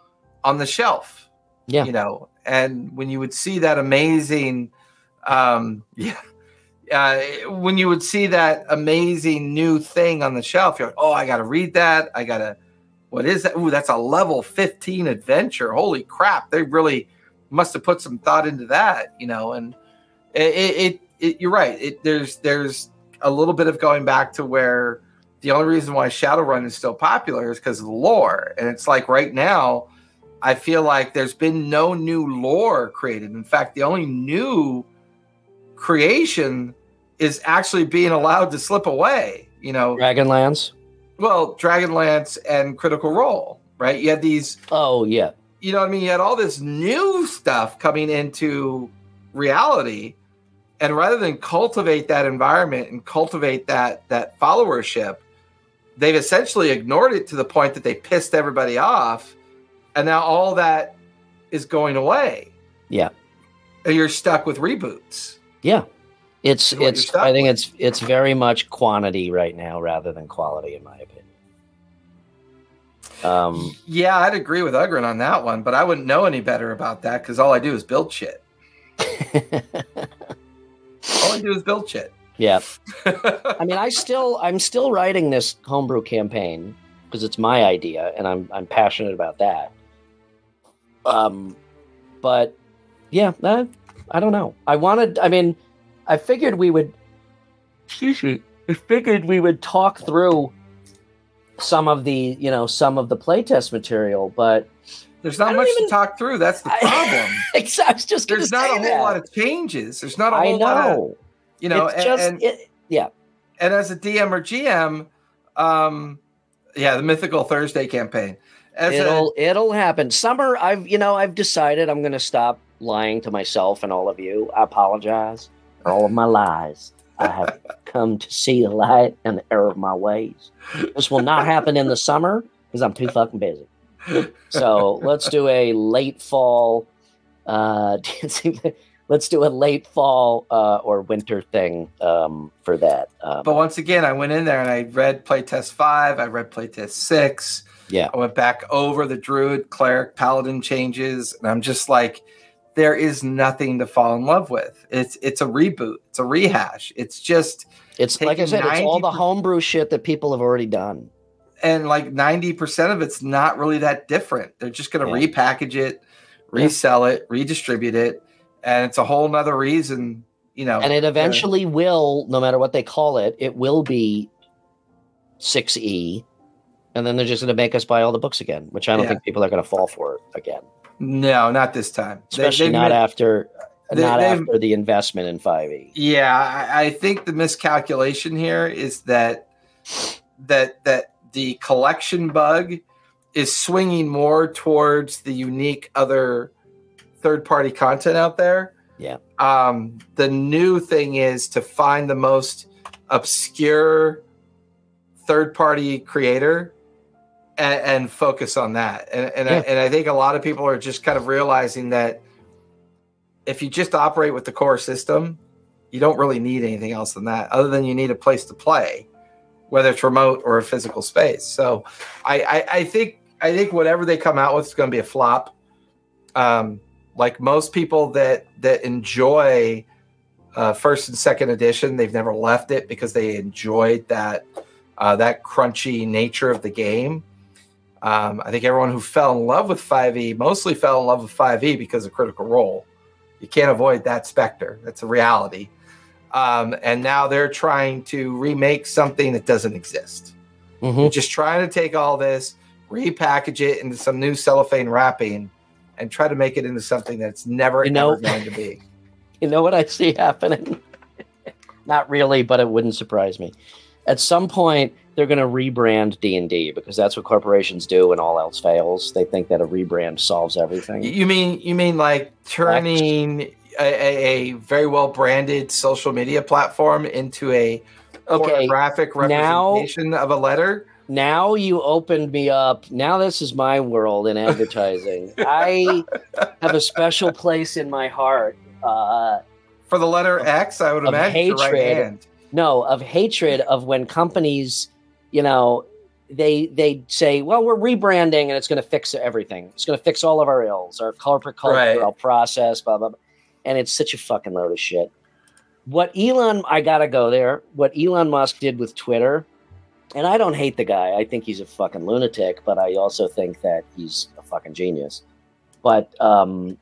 on the shelf. Yeah, you know, and when you would see that amazing, um, [laughs] yeah uh, when you would see that amazing new thing on the shelf, you're like, oh, I got to read that. I got to, what is that? Ooh, that's a level 15 adventure. Holy crap. They really must have put some thought into that, you know, and it, it, it you're right. It, there's, there's a little bit of going back to where the only reason why Shadowrun is still popular is because of the lore. And it's like right now, I feel like there's been no new lore created. In fact, the only new creation is actually being allowed to slip away. You know, Dragonlance. Well, Dragonlance and Critical Role, right? You had these. Oh yeah. You know what I mean? You had all this new stuff coming into reality, and rather than cultivate that environment and cultivate that that followership, they've essentially ignored it to the point that they pissed everybody off, and now all that is going away. Yeah. And you're stuck with reboots. Yeah. It's it's I think it's it's very much quantity right now rather than quality in my opinion. Um, yeah, I'd agree with Ugrun on that one, but I wouldn't know any better about that because all I do is build shit. [laughs] all I do is build shit. Yeah. [laughs] I mean, I still I'm still writing this homebrew campaign because it's my idea and I'm I'm passionate about that. Um, but yeah, I, I don't know. I wanted. I mean I figured we would. Excuse me. I figured we would talk through some of the, you know, some of the playtest material, but there's not much even, to talk through. That's the [laughs] problem. [laughs] I, I was just there's not a whole that. lot of changes. There's not a whole lot of, you know, it's and, just, and, it, yeah. And as a DM or GM, um, yeah, the mythical Thursday campaign. As it'll a, it'll happen. Summer, I've you know I've decided I'm going to stop lying to myself and all of you. I apologize all of my lies. I have [laughs] come to see the light and the error of my ways. This will not happen in the summer because I'm too fucking busy. So let's do a late fall. Uh, [laughs] let's do a late fall uh, or winter thing um, for that. Um, but once again, I went in there and I read playtest five. I read playtest six. Yeah, I went back over the druid, cleric, paladin changes, and I'm just like there is nothing to fall in love with. It's it's a reboot. It's a rehash. It's just it's like I said, it's all the homebrew shit that people have already done. And like 90% of it's not really that different. They're just gonna yeah. repackage it, resell yeah. it, redistribute it, and it's a whole nother reason, you know. And it eventually will, no matter what they call it, it will be 6E. And then they're just gonna make us buy all the books again, which I don't yeah. think people are gonna fall for again. No, not this time. Especially they, not made, after they, not after the investment in 5e. Yeah, I, I think the miscalculation here is that that that the collection bug is swinging more towards the unique other third party content out there. Yeah. Um, the new thing is to find the most obscure third party creator and, and focus on that. And and, yeah. I, and I think a lot of people are just kind of realizing that if you just operate with the core system, You don't really need anything else than that, other than you need a place to play, whether it's remote or a physical space. So, I I, I think I think whatever they come out with is going to be a flop. Um, like most people that that enjoy uh, first and second edition, they've never left it because they enjoyed that uh, that crunchy nature of the game. Um, I think everyone who fell in love with 5e mostly fell in love with 5e because of Critical Role. You can't avoid that specter. That's a reality. Um, and now they're trying to remake something that doesn't exist. Mhm. They're just trying to take all this, repackage it into some new cellophane wrapping, and try to make it into something that's never You know- ever going to be. [laughs] You know what I see happening? [laughs] Not really, but it wouldn't surprise me. At some point, they're going to rebrand D and D because that's what corporations do when all else fails. They think that a rebrand solves everything. You mean you mean like turning a, a, a very well branded social media platform into a Okay, graphic now- representation of a letter? now you opened me up. Now this is my world in advertising. [laughs] I have a special place in my heart. Uh, For the letter X, I would imagine right hatred. hand. no, of hatred of when companies, you know, they they say, well, we're rebranding and it's going to fix everything. It's going to fix all of our ills, our corporate culture, Right. our process, blah, blah blah. And it's such a fucking load of shit. What Elon, I gotta go there. What Elon Musk did with Twitter, and I don't hate the guy. I think he's a fucking lunatic, but I also think that he's a fucking genius. But um,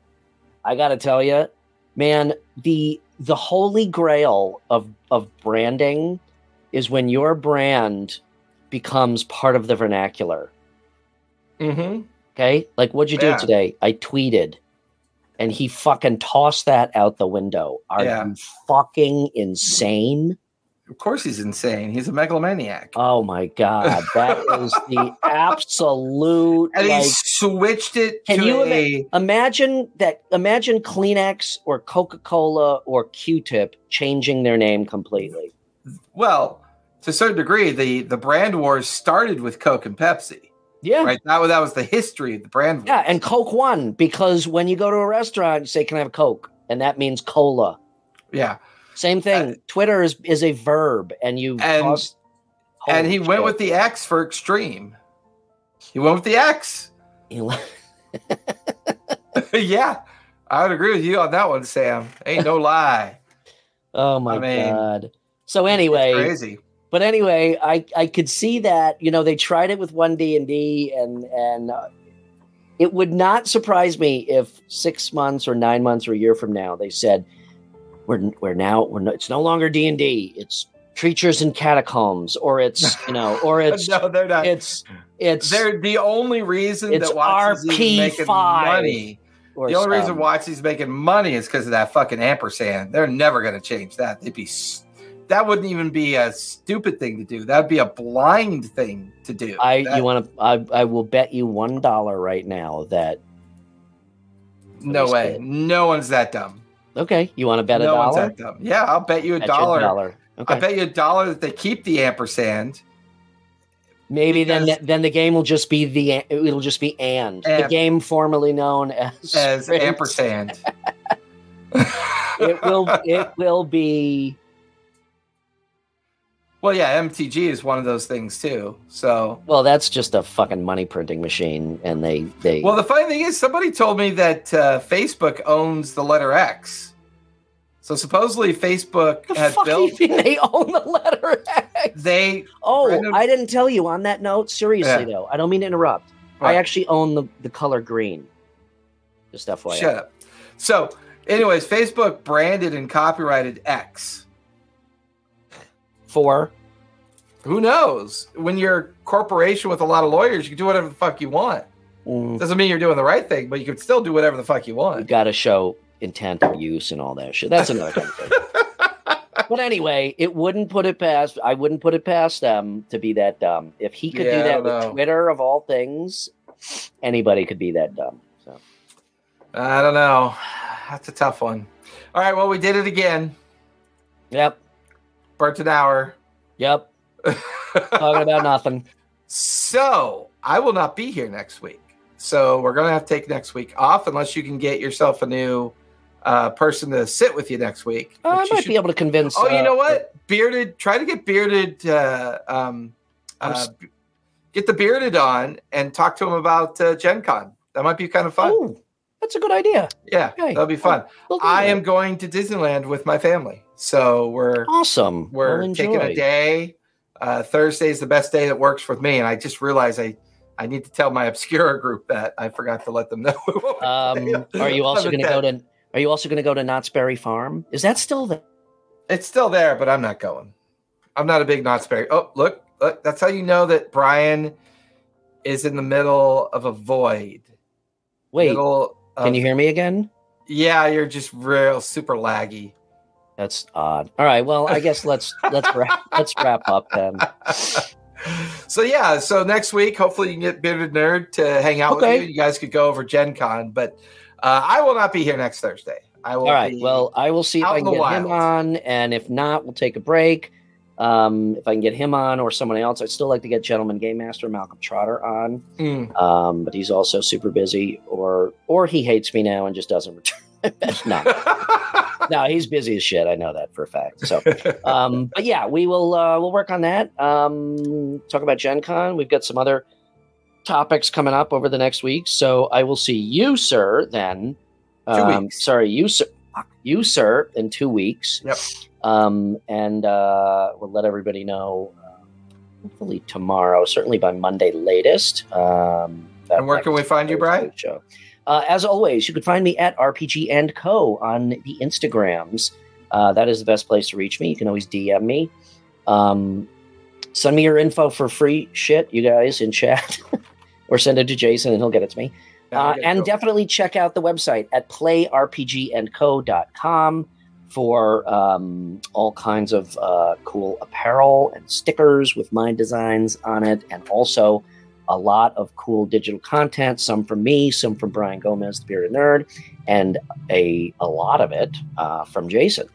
I gotta tell you, man, the the holy grail of of branding is when your brand becomes part of the vernacular. Mm-hmm. Okay, like what'd you do today? I tweeted, and he fucking tossed that out the window. Are Yeah. you fucking insane? Of course, he's insane. He's a megalomaniac. Oh my god, that [laughs] is the absolute. and like, he switched it Can to you a. imagine that? Imagine Kleenex or Coca Cola or Q-Tip changing their name completely. Well, to a certain degree, the the brand wars started with Coke and Pepsi. Yeah, Right. That was that was the history of the brand wars. yeah, and Coke won because when you go to a restaurant, you say, "Can I have a Coke?" and that means cola. yeah. Same thing. Uh, Twitter is is a verb, and you And- and he Holy went with the X for extreme. He went with the X. [laughs] yeah, I would agree with you on that one, Sam. Ain't no lie. [laughs] oh my I mean, god. So anyway, crazy. But anyway, I I could see that you know they tried it with one D and D, and and uh, it would not surprise me if six months or nine months or a year from now they said we're we're now we're no, it's no longer D and D, it's creatures in catacombs, or it's [laughs] you know, or it's no, they're not. it's it's they're the only reason that WotC's making RP5. money. or The only reason some- WotC's making money is because of that fucking ampersand. They're never going to change that. They'd be that wouldn't even be a stupid thing to do. That'd be a blind thing to do. I That- you want to I I will bet you one dollar right now that no way. it. No one's that dumb. okay you want to bet a no one's dollar that dumb. Yeah, I'll bet you a Bet you dollar. dollar okay I bet you a dollar that they keep the ampersand. maybe then because- then the game will just be the it'll just be and the game formerly known as [laughs] as ampersand. [laughs] it will [laughs] it will be well, yeah, MTG is one of those things too. So, well that's just a fucking money printing machine and they they well, the funny thing is, somebody told me that uh, Facebook owns the letter X. So supposedly, Facebook the had fuck do you built. they own the letter X? They Oh, Random- I didn't tell you on that note. Seriously, Yeah. though, I don't mean to interrupt. I actually own the, the color green. Just FYI. shut up. So, anyways, Facebook branded and copyrighted X. Four. Who knows? When you're a corporation with a lot of lawyers, you can do whatever the fuck you want. Mm, Doesn't mean you're doing the right thing, but you can still do whatever the fuck you want. you got to show intent of use and all that shit. That's another kind of thing. [laughs] But anyway, it wouldn't put it past. I wouldn't put it past them to be that dumb. If he could Yeah, do that with know. Twitter of all things, anybody could be that dumb. So I don't know. That's a tough one. All right, well, we did it again. yep, Burnt an hour. yep. Talking about [laughs] nothing. so I will not be here next week. So we're gonna have to take next week off unless you can get yourself a new uh, person to sit with you next week. Uh, I might should- be able to convince. Oh, you uh, know what? Bearded. Try to get bearded. Uh, um, uh, get the bearded on and talk to him about uh, Gen Con. That might be kind of fun. Oh, that's a good idea. yeah, okay. that'll be fun. We'll I am going to Disneyland with my family, so we're awesome. we're Well, taking a day. Uh, Thursday is the best day that works with me, and I just realized I I need to tell my [laughs] Obscura group that I forgot to let them know. [laughs] Um, are you also going to go to? Are you also going to go to Knott's Berry Farm? Is that still there? It's still there, but I'm not going. I'm not a big Knott's Berry. Oh, look, look, that's how you know that Brian is in the middle of a void. Wait, Middle can you hear me again? Yeah, you're just real super laggy. That's odd. All right. Well, I guess let's let's wrap [laughs] let's wrap up then. so yeah, so next week, hopefully you can get Bearded Nerd to hang out Okay. with you. You guys could go over Gen Con, but uh, I will not be here next Thursday. I will All right. Well, I will see if I can get him on, and if not, we'll take a break. Um, if I can get him on or someone else, I'd still like to get Gentleman Game Master Malcolm Trotter on, Mm. um, but he's also super busy, or or he hates me now and just doesn't return. No, no, he's busy as shit. I know that for a fact. So, um, but yeah, we will uh, we'll work on that. Um, talk about Gen Con. We've got some other topics coming up over the next week. So I will see you, sir, then. Two Um, weeks. Sorry, you, sir. You, sir, in two weeks. Yep. Um, and uh, we'll let everybody know. Uh, hopefully tomorrow, certainly by Monday latest. Um, that and where can we find you, Brian? Show. Uh, as always, you can find me at RPG and Co on the Instagrams. Uh, that is the best place to reach me. You can always DM me. Um, send me your info for free shit, you guys, in chat, [laughs] or send it to Jason and he'll get it to me. Uh, and definitely check out the website at playrpgandco.com for um, all kinds of uh, cool apparel and stickers with my designs on it, and also a lot of cool digital content. Some from me, some from Brian Gomez, the Bearded Nerd, and a a lot of it uh, from Jason.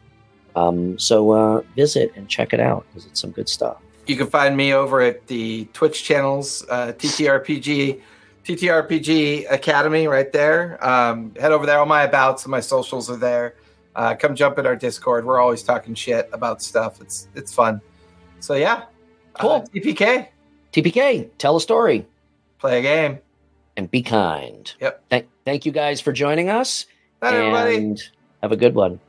Um, so uh, visit and check it out because it's some good stuff. You can find me over at the Twitch channels, uh, TTRPG, TTRPG Academy, right there. Um, head over there. All my abouts and my socials are there. Uh, come jump in our Discord. We're always talking shit about stuff. It's it's fun. So yeah, Cool. Uh, TPK, TPK, tell a story. play a game. and be kind. Yep. Thank, thank you guys for joining us. Bye, everybody. and have a good one.